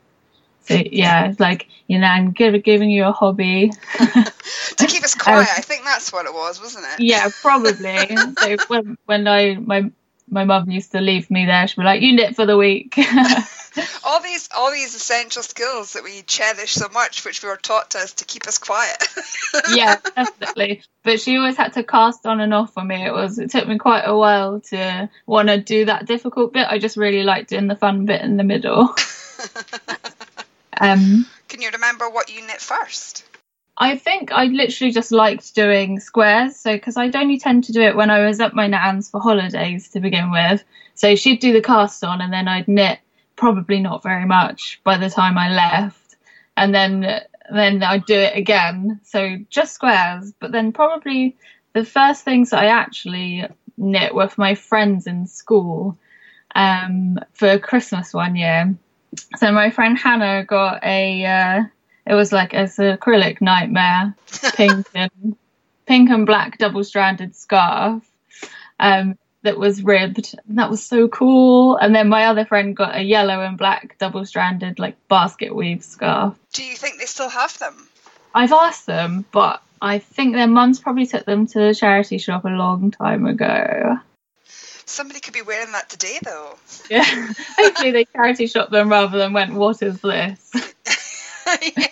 So yeah, it's like you know, I'm give, giving you a hobby to keep us quiet. Um, I think that's what it was, wasn't it? Yeah, probably. so when when I my my mum used to leave me there, she'd be like, "You knit for the week." all these all these essential skills that we cherish so much, which we were taught to us to keep us quiet. yeah, definitely. But she always had to cast on and off for me. It was it took me quite a while to want to do that difficult bit. I just really liked doing the fun bit in the middle. Um, Can you remember what you knit first? I think I literally just liked doing squares. So, because I'd only tend to do it when I was at my nan's for holidays to begin with. So she'd do the cast on, and then I'd knit probably not very much by the time I left, and then then I'd do it again. So just squares. But then probably the first things that I actually knit were for my friends in school um, for Christmas one year. So my friend Hannah got a, uh, it was like an acrylic nightmare, pink and pink and black double stranded scarf. Um, that was ribbed. That was so cool. And then my other friend got a yellow and black double stranded like basket weave scarf. Do you think they still have them? I've asked them, but I think their mums probably took them to the charity shop a long time ago. Somebody could be wearing that today, though. Yeah. Hopefully they charity shop them rather than went, what is this?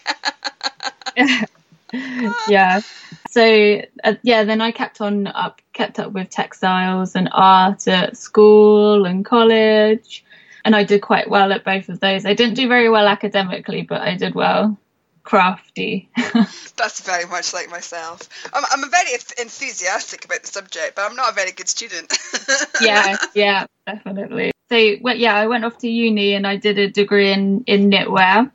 yeah. yeah. So uh, yeah, then I kept on up, kept up with textiles and art at school and college, and I did quite well at both of those. I didn't do very well academically, but I did well crafty. That's very much like myself. I'm, I'm very enthusiastic about the subject, but I'm not a very good student. yeah, yeah, definitely. So well, yeah, I went off to uni and I did a degree in in knitwear.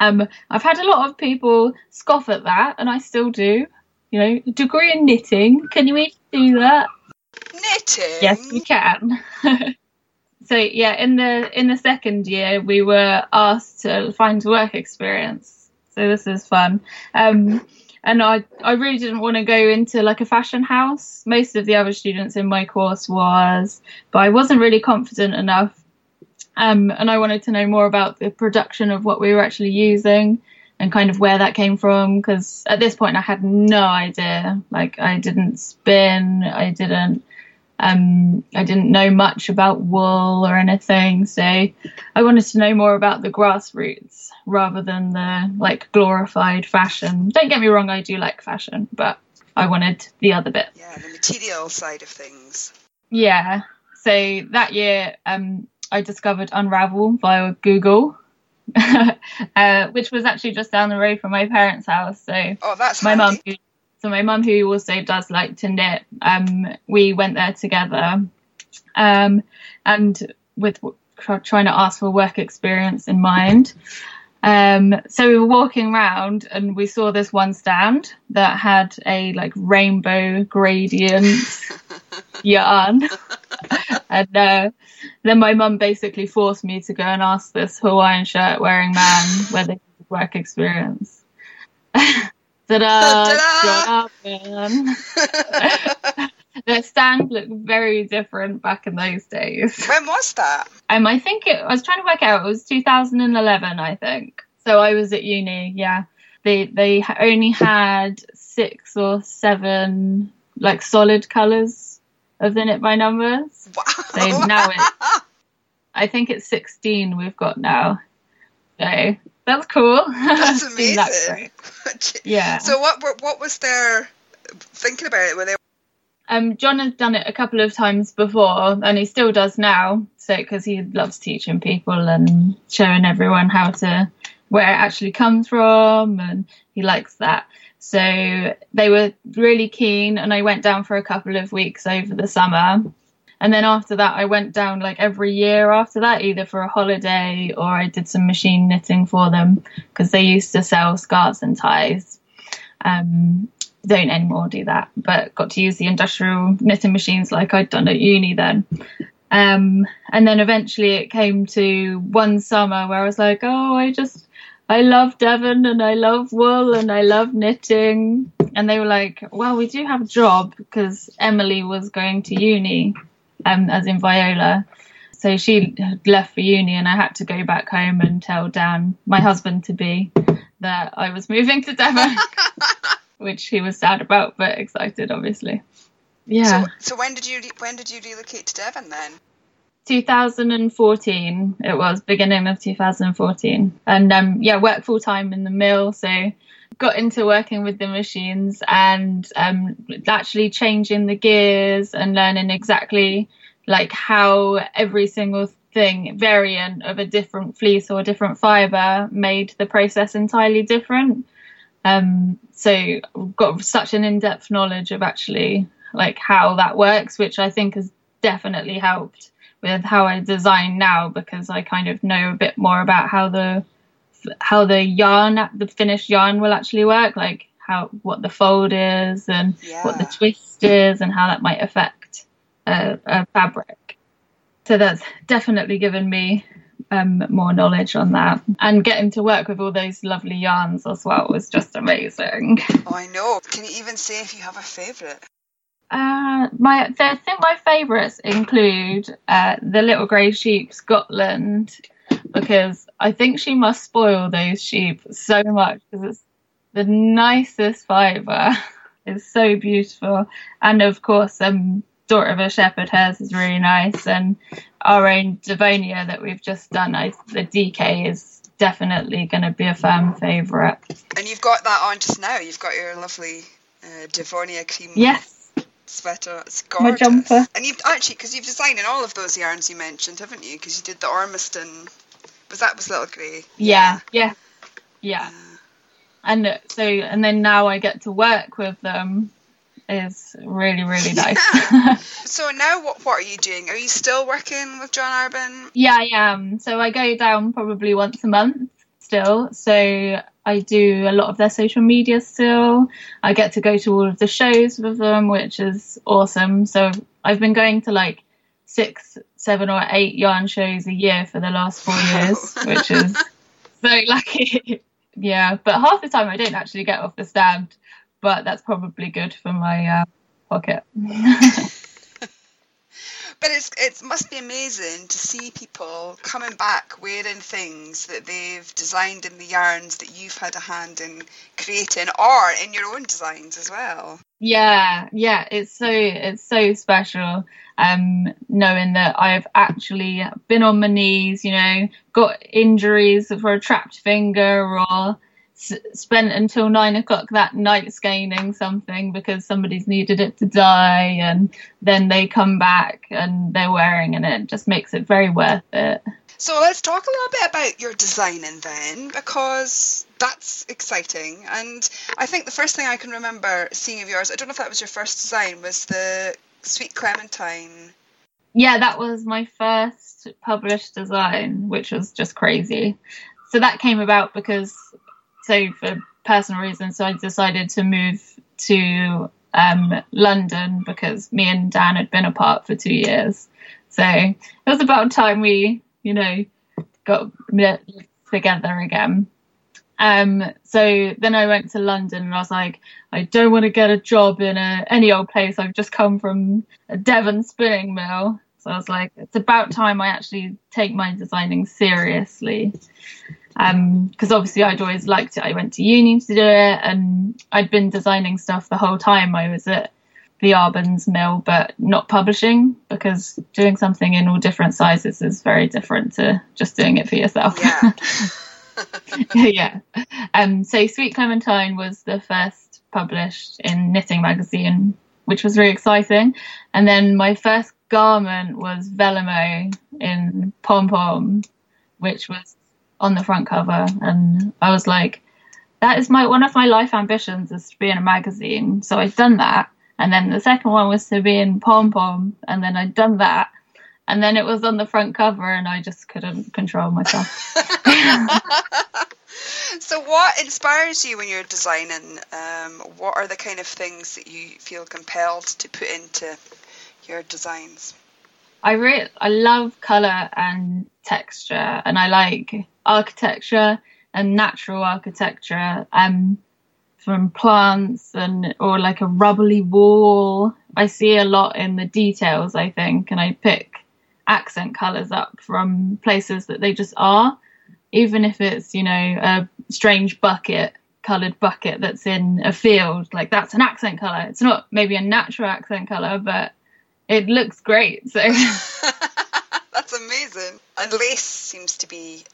Um, I've had a lot of people scoff at that, and I still do. You know, degree in knitting. Can you even do that? Knitting. Yes, you can. so yeah, in the in the second year, we were asked to find work experience. So this is fun. Um, and I, I really didn't want to go into like a fashion house. Most of the other students in my course was, but I wasn't really confident enough um, and I wanted to know more about the production of what we were actually using and kind of where that came from. Because at this point, I had no idea. Like, I didn't spin, I didn't. Um, I didn't know much about wool or anything, so I wanted to know more about the grassroots rather than the like glorified fashion. Don't get me wrong, I do like fashion, but I wanted the other bit. Yeah, the material side of things. Yeah. So that year, um, I discovered Unravel via Google, uh, which was actually just down the road from my parents' house. So oh, that's my mum. So my mum, who also does like to knit, um, we went there together, um, and with trying to ask for work experience in mind. Um, so we were walking around and we saw this one stand that had a like rainbow gradient yarn. and uh, then my mum basically forced me to go and ask this Hawaiian shirt wearing man whether he had work experience. Ta-da! the stand looked very different back in those days. When was that? Um, I think it. I was trying to work out. It was 2011, I think. So I was at uni. Yeah, they they only had six or seven like solid colours of the knit by numbers. Wow. So now it's. I think it's 16 we've got now. So that's cool. That's amazing. yeah. So what what was their thinking about it? Were they um, John has done it a couple of times before, and he still does now. So, because he loves teaching people and showing everyone how to where it actually comes from, and he likes that. So they were really keen, and I went down for a couple of weeks over the summer. And then after that, I went down like every year after that, either for a holiday or I did some machine knitting for them because they used to sell scarves and ties. Um, don't anymore do that, but got to use the industrial knitting machines like I'd done at uni then. Um, and then eventually it came to one summer where I was like, oh, I just, I love Devon and I love wool and I love knitting. And they were like, well, we do have a job because Emily was going to uni, um, as in Viola. So she had left for uni and I had to go back home and tell Dan, my husband to be, that I was moving to Devon. which he was sad about but excited obviously yeah so, so when did you when did you relocate to devon then 2014 it was beginning of 2014 and um, yeah worked full time in the mill so got into working with the machines and um, actually changing the gears and learning exactly like how every single thing variant of a different fleece or a different fiber made the process entirely different. Um, so got such an in-depth knowledge of actually like how that works, which I think has definitely helped with how I design now because I kind of know a bit more about how the how the yarn the finished yarn will actually work, like how what the fold is and yeah. what the twist is and how that might affect a, a fabric. So that's definitely given me um, more knowledge on that. And getting to work with all those lovely yarns as well was just amazing. Oh, I know. Can you even say if you have a favourite? Uh, my I think my favourites include uh, the Little Grey Sheep Scotland because I think she must spoil those sheep so much because it's the nicest fibre. it's so beautiful, and of course, um, Daughter of a Shepherd hers is really nice, and our own Devonia that we've just done, I, the DK is definitely going to be a fan favourite. And you've got that on just now. You've got your lovely uh, Devonia cream. Yes sweater. It's gorgeous. My jumper. And you've actually, because you've designed in all of those yarns you mentioned, haven't you? Because you did the Ormiston. Was that was Little Grey? Yeah, yeah, yeah. yeah. And uh, so, and then now I get to work with them. Is really really nice. so now, what what are you doing? Are you still working with John Arbon? Yeah, I am. So I go down probably once a month still. So I do a lot of their social media still. I get to go to all of the shows with them, which is awesome. So I've been going to like six, seven, or eight yarn shows a year for the last four years, which is so lucky. yeah, but half the time I don't actually get off the stand, but that's probably good for my uh, pocket. But it's it must be amazing to see people coming back wearing things that they've designed in the yarns that you've had a hand in creating, or in your own designs as well. Yeah, yeah, it's so it's so special. Um, knowing that I've actually been on my knees, you know, got injuries for a trapped finger or spent until nine o'clock that night scanning something because somebody's needed it to dye, and then they come back and they're wearing it. And it just makes it very worth it. So let's talk a little bit about your designing then, because that's exciting. And I think the first thing I can remember seeing of yours, I don't know if that was your first design, was the Sweet Clementine. Yeah, that was my first published design, which was just crazy. So that came about because so for personal reasons, so I decided to move to um, London because me and Dan had been apart for two years. So it was about time we, you know, got together again. Um, so then I went to London and I was like, I don't want to get a job in a, any old place. I've just come from a Devon spinning mill. So I was like, it's about time I actually take my designing seriously because um, obviously I'd always liked it. I went to uni to do it, and I'd been designing stuff the whole time I was at the Arbon's mill, but not publishing because doing something in all different sizes is very different to just doing it for yourself. Yeah. yeah. Um, so Sweet Clementine was the first published in Knitting Magazine, which was really exciting. And then my first garment was Velamo in Pom Pom, which was on the front cover, and I was like, that is my one of my life ambitions is to be in a magazine. So I'd done that, and then the second one was to be in Pom Pom, and then I'd done that, and then it was on the front cover, and I just couldn't control myself. so, what inspires you when you're designing? Um, what are the kind of things that you feel compelled to put into your designs? I really I love color and texture, and I like architecture and natural architecture um, from plants and or like a rubbly wall. I see a lot in the details, I think, and I pick accent colors up from places that they just are, even if it's you know a strange bucket colored bucket that's in a field like that's an accent color it's not maybe a natural accent color but it looks great so that's amazing and lace seems to be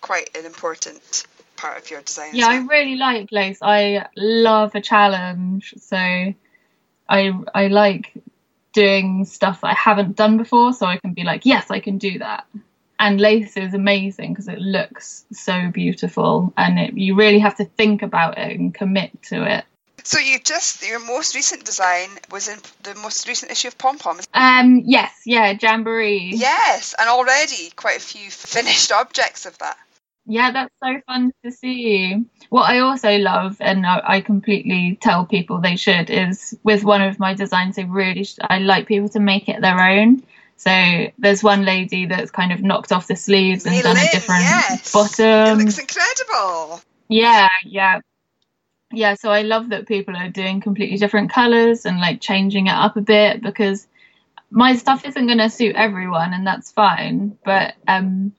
quite an important part of your design. Yeah, I really like lace. I love a challenge, so I I like doing stuff I haven't done before, so I can be like, yes, I can do that. And lace is amazing because it looks so beautiful, and it, you really have to think about it and commit to it. So you just your most recent design was in the most recent issue of Pom Pom. Um, yes, yeah, Jamboree. Yes, and already quite a few finished objects of that. Yeah, that's so fun to see. What I also love, and I completely tell people they should, is with one of my designs, they really, I like people to make it their own. So there's one lady that's kind of knocked off the sleeves and done a different yes. bottom. It looks incredible. Yeah, yeah. Yeah, so I love that people are doing completely different colours and like changing it up a bit because my stuff isn't going to suit everyone and that's fine. But um,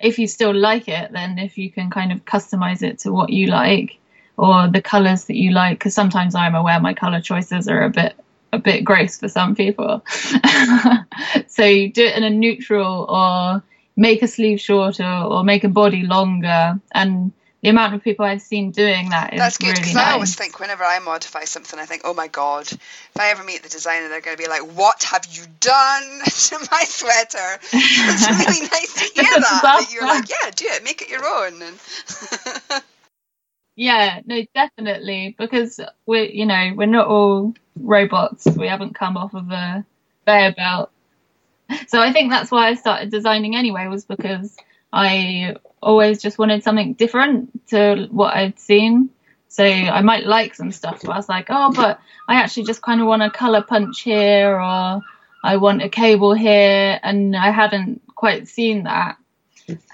if you still like it, then if you can kind of customize it to what you like or the colours that you like, because sometimes I'm aware my colour choices are a bit a bit gross for some people. so you do it in a neutral or make a sleeve shorter or make a body longer and the amount of people I've seen doing that is That's good really because nice. I always think whenever I modify something, I think, oh my god, if I ever meet the designer, they're going to be like, what have you done to my sweater? It's really nice to hear that. That you're like, yeah, do it, make it your own. And Yeah, no, definitely because we're you know we're not all robots. We haven't come off of a bear belt, so I think that's why I started designing anyway. Was because I always just wanted something different to what I'd seen. So I might like some stuff, but I was like, oh, but I actually just kind of want a color punch here, or I want a cable here, and I hadn't quite seen that.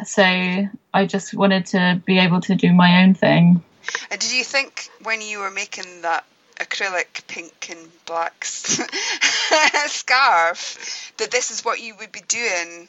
So I just wanted to be able to do my own thing. And did you think when you were making that acrylic pink and black scarf that this is what you would be doing?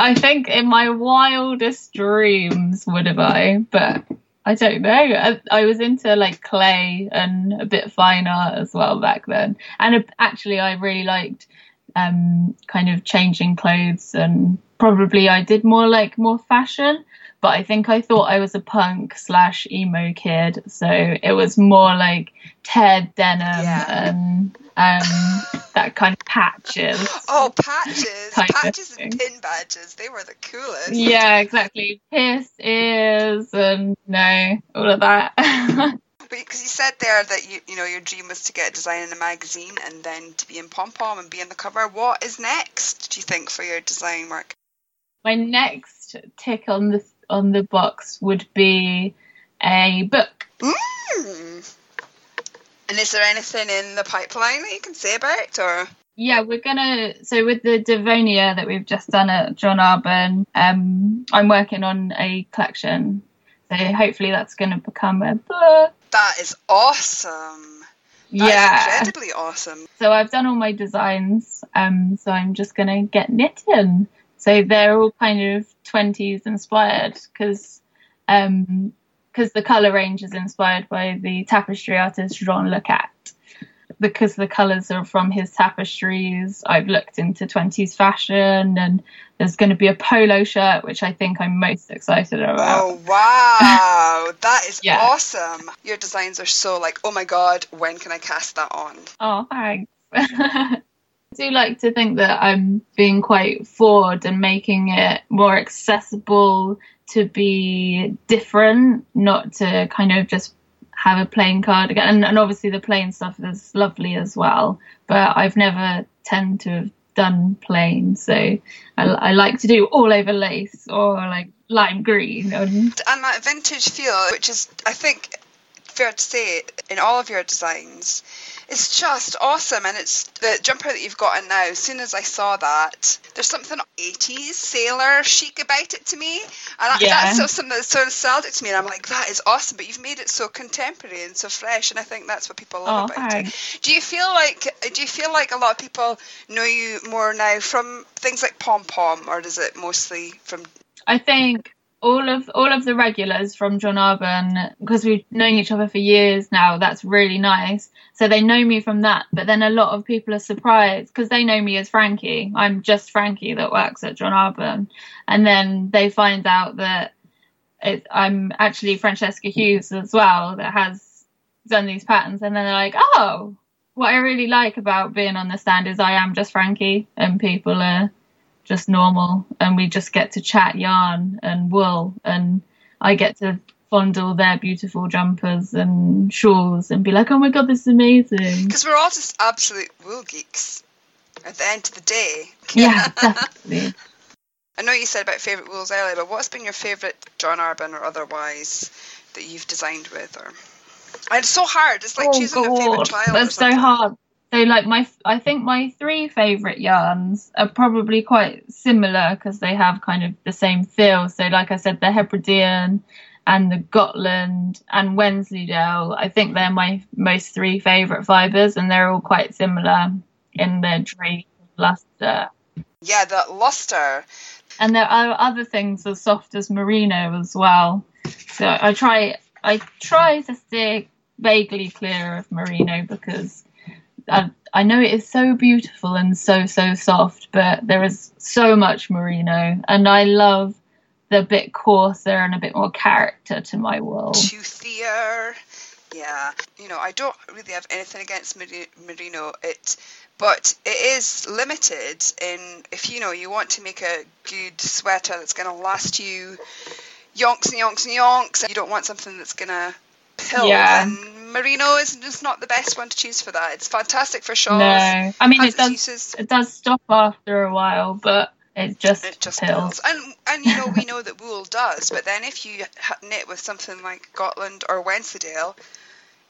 I think in my wildest dreams would have I, but I don't know. I, I was into like clay and a bit fine art as well back then, and uh, actually I really liked um, kind of changing clothes and probably I did more like more fashion. But I think I thought I was a punk slash emo kid, so it was more like Ted denim Yeah. and um, that kind of patches. Oh, patches, patches and pin badges, they were the coolest. Yeah, exactly. Pierced ears and no, all of that. Because you said there that you you know your dream was to get a design in a magazine and then to be in pom pom and be on the cover. What is next? Do you think for your design work? My next tick on the on the box would be a book. Mm. And is there anything in the pipeline that you can say about, or Yeah, we're gonna. So with the Devonia that we've just done at John Arbon, um, I'm working on a collection. So hopefully that's gonna become a book. that is awesome? That is yeah. incredibly awesome. So I've done all my designs. Um, so I'm just gonna get knitting. So they're all kind of 20s inspired because um, cause the color range is inspired by the tapestry artist Jean Lurçat. Because the colors are from his tapestries, I've looked into 20s fashion, and there's going to be a polo shirt, which I think I'm most excited about. Oh wow, that is Yeah. awesome. Your designs are so like, oh my god, when can I cast that on? Oh, thanks. I do like to think that I'm being quite forward and making it more accessible to be different, not to kind of just have a plain cardigan. And, and obviously, the plain stuff is lovely as well, but I've never tend to have done plain, so I, I like to do all over lace or like lime green and and that vintage feel, which is, I think, fair to say, in all of your designs, is just awesome. And it's the jumper that you've got in now. As soon as I saw that, there's something 80s sailor chic about it to me, and Yeah. that's so something that sort of sold it to me. And I'm like, that is awesome. But you've made it so contemporary and so fresh, and I think that's what people love Oh, about it. Do you feel like do you feel like a lot of people know you more now from things like pom pom, or is it mostly from I think all of all of the regulars from John Arbon, because we've known each other for years now, that's really nice. So they know me from that. But then a lot of people are surprised because they know me as Frankie. I'm just Frankie that works at John Arbon, and then they find out that it, I'm actually Francesca Hughes as well that has done these patterns, and then they're like, oh. What I really like about being on the stand is I am just Frankie, and people are just normal and we just get to chat yarn and wool and I get to fondle their beautiful jumpers and shawls and be like, oh my god, this is amazing. Because we're all just absolute wool geeks at the end of the day. Yeah, definitely. I know you said about favourite wools earlier, but what's been your favourite John Arbon or otherwise that you've designed with? Or it's so hard. It's like oh choosing a favourite god, child. that's so hard. So like my, I think my three favorite yarns are probably quite similar because they have kind of the same feel. So like I said, the Hebridean and the Gotland and Wensleydale. I think they're my most three favorite fibers, and they're all quite similar in their drape luster. Yeah, the luster. And there are other things as soft as merino as well. So I try, I try to steer vaguely clear of merino because I, I know it is so beautiful and so so soft, but there is so much merino, and I love the bit coarser and a bit more character to my wool. toothier. Yeah, you know, I don't really have anything against merino. It, but it is limited in if you know you want to make a good sweater that's going to last you yonks and yonks and yonks. And you don't want something that's going to pill. Yeah. And merino is just not the best one to choose for that. It's fantastic for shawls. No, I mean it does uses. it does stop after a while, but it just, It just pills. And and you know we know that wool does, but then if you knit with something like Gotland or Wensleydale,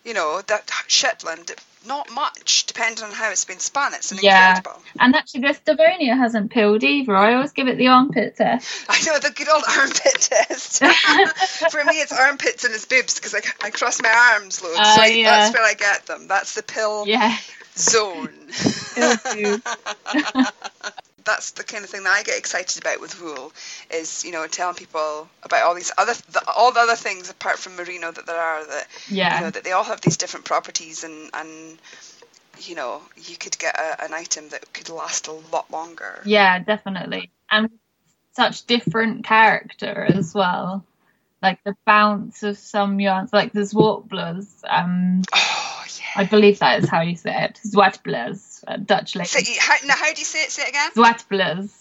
you know that Shetland, not much, depending on how it's been spun. It's an Yeah. incredible. And actually, this Devonia hasn't peeled either. I always give it the armpit test. I know the good old armpit test. For me, it's armpits and it's boobs because I, I cross my arms loads. Oh, so I, yeah. that's where I get them. That's the pill Yeah. zone. That's the kind of thing that I get excited about with wool is you know telling people about all these other the, all the other things apart from merino that there are that Yeah. you know that they all have these different properties and and you know you could get a, an item that could last a lot longer. Yeah, definitely. And such different character as well. Like the bounce of some yarns, like the Zwartblers. Um, Oh I believe that is how you say it. Zwartblers, uh, Dutch lady. So, you- how, now how do you say it? Say it again. Zwartblers.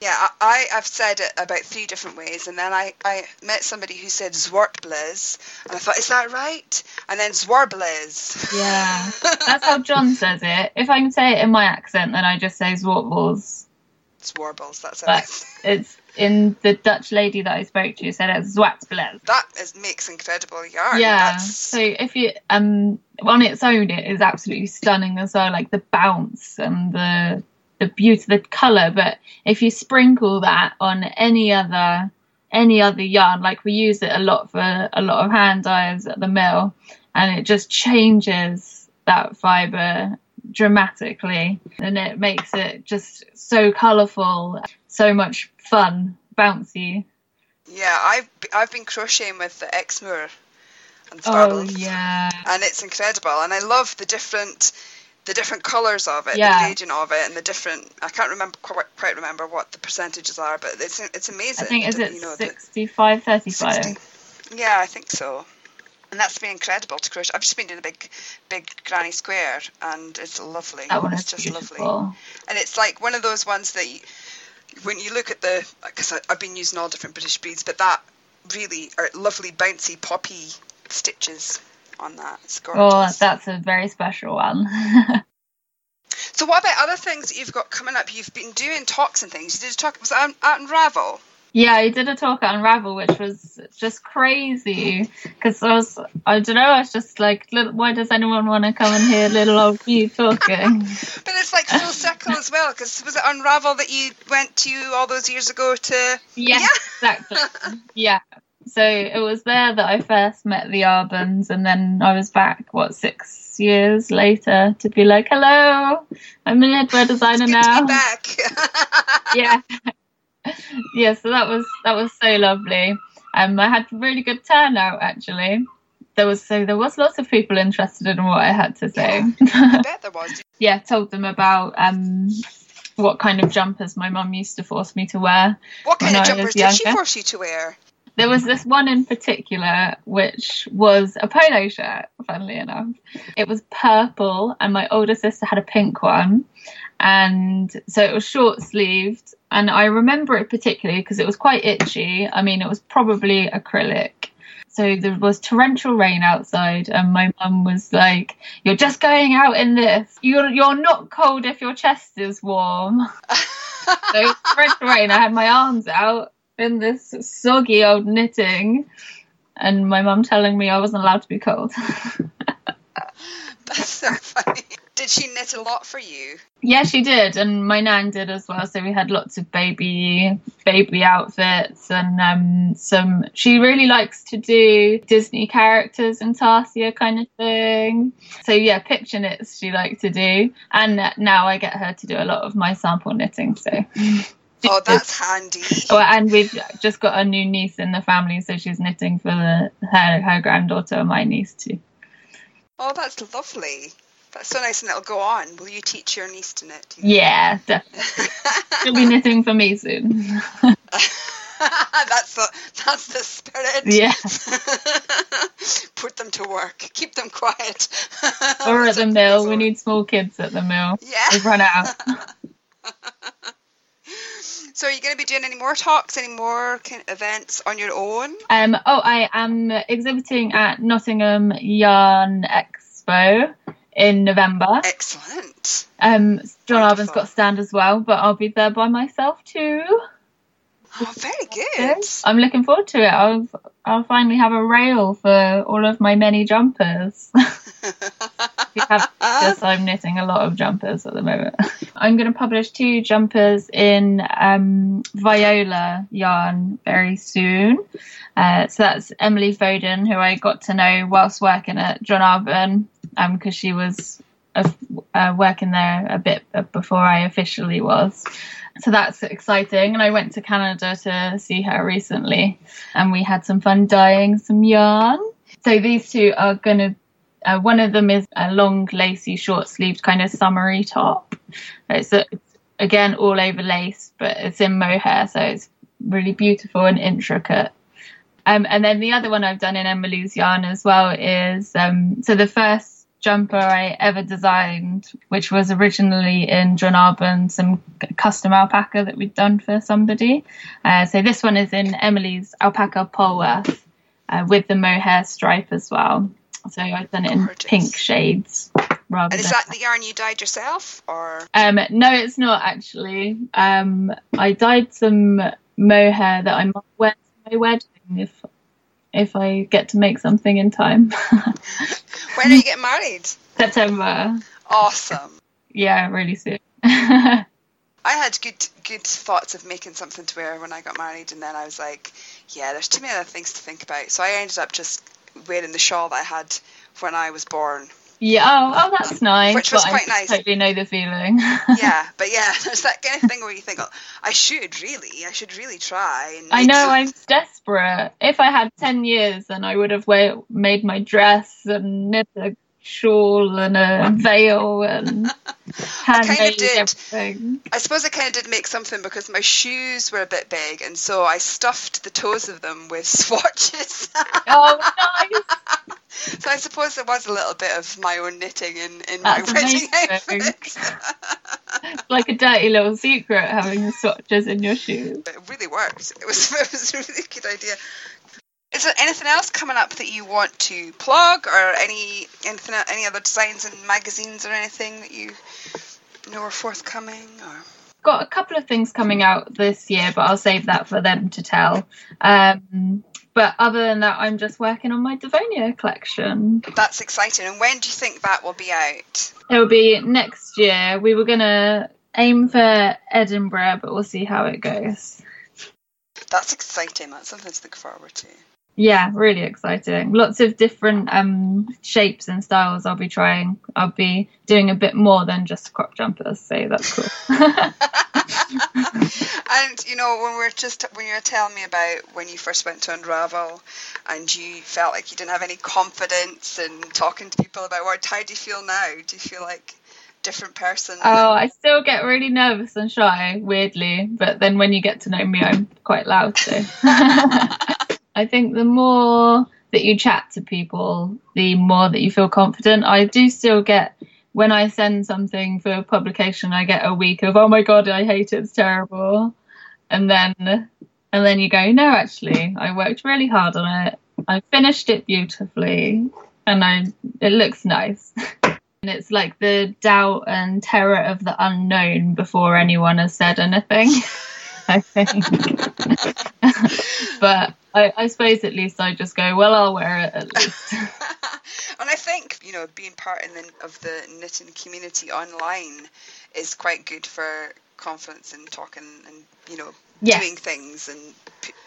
Yeah, I, have said it about three different ways, and then I, I met somebody who said Zwartbles, and I thought, is that right? And then Zwarbles. Yeah, that's how John says it. If I can say it in my accent, then I just say Zwartbles. Zwarbles. That's it. it's in the Dutch lady that I spoke to said it's Zwartblers. That is, makes incredible yarn. Yeah. That's, So if you um on its own, it is absolutely stunning as well, like the bounce and the the beauty, the color. But if you sprinkle that on any other any other yarn, like we use it a lot for a lot of hand dyes at the mill, and it just changes that fiber dramatically, and it makes it just so colourful, so much fun, bouncy. yeah, I've I've been crocheting with the Exmoor and Oh Zwarbles, yeah. and it's incredible, and I love the different the different colours of it, Yeah. the gradient of it, and the different. I can't remember quite, quite remember what the percentages are, but it's it's amazing. I think is it you know, 65 35 60. Yeah, I think so. And that's been incredible to crochet. I've just been doing a big, big granny square, and it's lovely. That one it's is just beautiful. lovely. And it's like one of those ones that, you, when you look at the, because I've been using all different British breeds, but that really are lovely, bouncy, poppy stitches on that. It's gorgeous. Oh, that's a very special one. so, what about other things that you've got coming up? You've been doing talks and things. You did a talk. Was it out, out in Ravel? Yeah, he did a talk at Unravel, which was just crazy because I was, I don't know, I was just like, why does anyone want to come and hear little old you talking? But it's like full circle as well, because was it Unravel that you went to all those years ago to? Yes, exactly. Yeah. So it was there that I first met the Arbons, and then I was back, what, six years later to be like, hello, I'm a knitwear designer now. back. yeah yeah so that was that was so lovely. Um i had really good turnout actually. There was so there was lots of people interested in what i had to say. I bet there was. yeah told them about um what kind of jumpers my mum used to force me to wear What kind of jumpers did she force you to wear? there was this one in particular which was a polo shirt funnily enough. It was purple and my older sister had a pink one and so it was short sleeved and i remember it particularly because it was quite itchy i mean it was probably acrylic so there was torrential rain outside and my mum was like you're just going out in this you're you're not cold if your chest is warm so fresh rain. I had my arms out in this soggy old knitting, and my mum telling me I wasn't allowed to be cold. That's so funny. Did she knit a lot for you? Yeah, she did, and my nan did as well. So we had lots of baby baby outfits and um, some. She really likes to do Disney characters and intarsia kind of thing. So yeah, picture knits she likes to do, and now I get her to do a lot of my sample knitting. So. Oh, that's handy. Oh, and we've just got a new niece in the family, so she's knitting for the, her her granddaughter and my niece too. Oh, that's lovely. That's so nice, and it'll go on. Will you teach your niece to knit? Yeah, definitely. She'll be knitting for me soon. that's the that's the spirit. Yeah. Put them to work. Keep them quiet. or at the mill. We need small kids at the mill. Yeah. We've run out. so, are you going to be doing any more talks, any more events on your own? Um. Oh, I am exhibiting at Nottingham Yarn Expo in November. Excellent. Um, John Wonderful. Arbon's got stand as well, but I'll be there by myself too. Oh, very good. I'm looking forward to it. I'll I'll finally have a rail for all of my many jumpers. have this, I'm knitting a lot of jumpers at the moment. I'm going to publish two jumpers in um, Viola yarn very soon. Uh, so that's Emily Foden, who I got to know whilst working at John Arbon, because um, she was uh, working there a bit before I officially was. So that's exciting. And I went to Canada to see her recently, and we had some fun dyeing some yarn. So these two are going to uh, one of them is a long, lacy, short sleeved kind of summery top. It's, a, it's, again all over lace, but it's in mohair, so it's really beautiful and intricate. Um, and then the other one I've done in Emily's yarn as well is um, so the first jumper I ever designed, which was originally in John Arbon, some custom alpaca that we'd done for somebody. Uh, so this one is in Emily's alpaca Polworth uh, with the mohair stripe as well. So I've done it in Gorgeous. pink shades. Rather And is that the yarn you dyed yourself, or um, no, it's not actually. Um, I dyed some mohair that I might wear to my wedding if if I get to make something in time. when are you getting married? September. Awesome. Yeah, really soon. I had good good thoughts of making something to wear when I got married, and then I was like, yeah, there's too many other things to think about. So I ended up just wearing the shawl that I had when I was born. Yeah. Oh, oh, that's nice. Which was quite I nice. Totally know the feeling. Yeah, but yeah, there's that kind of thing where you think, oh, I should really, I should really try. And I know I'm desperate. If I had ten years, then I would have made my dress and knit a shawl and a veil and handmade did. everything. I suppose I kind of did make something because my shoes were a bit big, and so I stuffed the toes of them with swatches. Oh, nice. so I suppose there was a little bit of my own knitting in, in my wedding amazing. outfit. Like a dirty little secret having the swatches in your shoes. But it really worked. It was it was a really good idea. Is there anything else coming up that you want to plug, or any anything any other designs in magazines or anything that you know are forthcoming? Or Got a couple of things coming out this year, but I'll save that for them to tell. Um, but other than that, I'm just working on my Devonia collection. that's exciting. And when do you think that will be out? It will be next year. We were gonna aim for Edinburgh, but we'll see how it goes. That's exciting. That's something to look forward to. Yeah, really exciting. Lots of different um, shapes and styles I'll be trying. I'll be doing a bit more than just crop jumpers, so that's cool. and you know when we're just when you were telling me about when you first went to Unravel and you felt like you didn't have any confidence in talking to people about work, how do you feel now? Do you feel like a different person? oh, I still get really nervous and shy, weirdly, but then when you get to know me, I'm quite loud. So I think the more that you chat to people, the more that you feel confident. I do still get when I send something for publication, I get a week of oh my god, I hate it, it's terrible, and then and then you go no, actually, I worked really hard on it. I finished it beautifully, and I it looks nice. And it's like the doubt and terror of the unknown before anyone has said anything. I think. but I, I, suppose at least I just go, well, I'll wear it at least. and I think, you know, being part the, of the knitting community online is quite good for confidence and talking and, you know, yes. doing things and,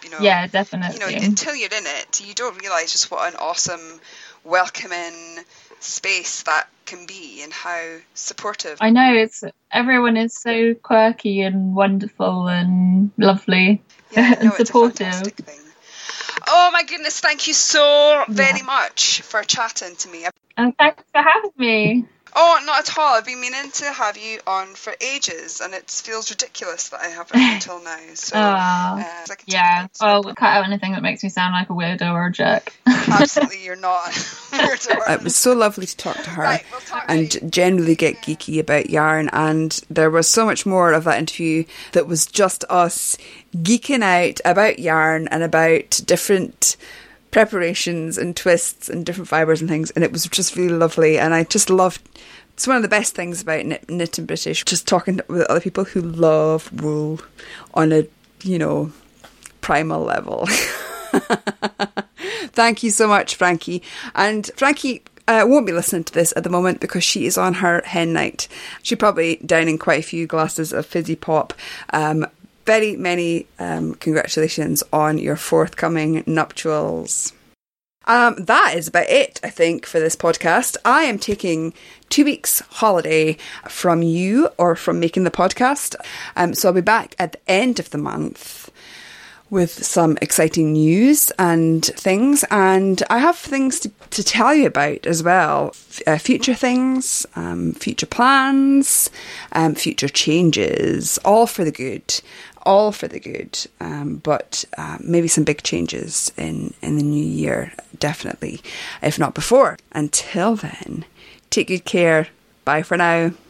you know. Yeah, definitely. You know, until you're in it, you don't realise just what an awesome, welcoming space that can be and how supportive. I know it's everyone is so quirky and wonderful and lovely yeah, and no, supportive. Oh my goodness, thank you so very yeah. much for chatting to me. And thanks for having me. Oh, not at all. I've been meaning to have you on for ages, and it feels ridiculous that I haven't until now. So, uh, like yeah. Well, cut out anything that makes me sound like a weirdo or a jerk. Absolutely, you're not. it was so lovely to talk to her right, we'll talk and generally get geeky about yarn. And there was so much more of that interview that was just us geeking out about yarn and about different preparations and twists and different fibres and things, and it was just really lovely. And I just loved. It's one of the best things about knit, knitting British, just talking with other people who love wool on a you know primal level. Thank you so much, Frankie. And Frankie uh, won't be listening to this at the moment because she is on her hen night. She's probably downing quite a few glasses of fizzy pop. Um, very many um, congratulations on your forthcoming nuptials. Um, that is about it, I think, for this podcast. I am taking two weeks holiday from you or from making the podcast. Um, so I'll be back at the end of the month with some exciting news and things. And I have things to, to tell you about as well F- uh, future things, um, future plans, um, future changes, all for the good all for the good, um, but uh, maybe some big changes in, in the new year, definitely, if not before. Until then, take good care. Bye for now.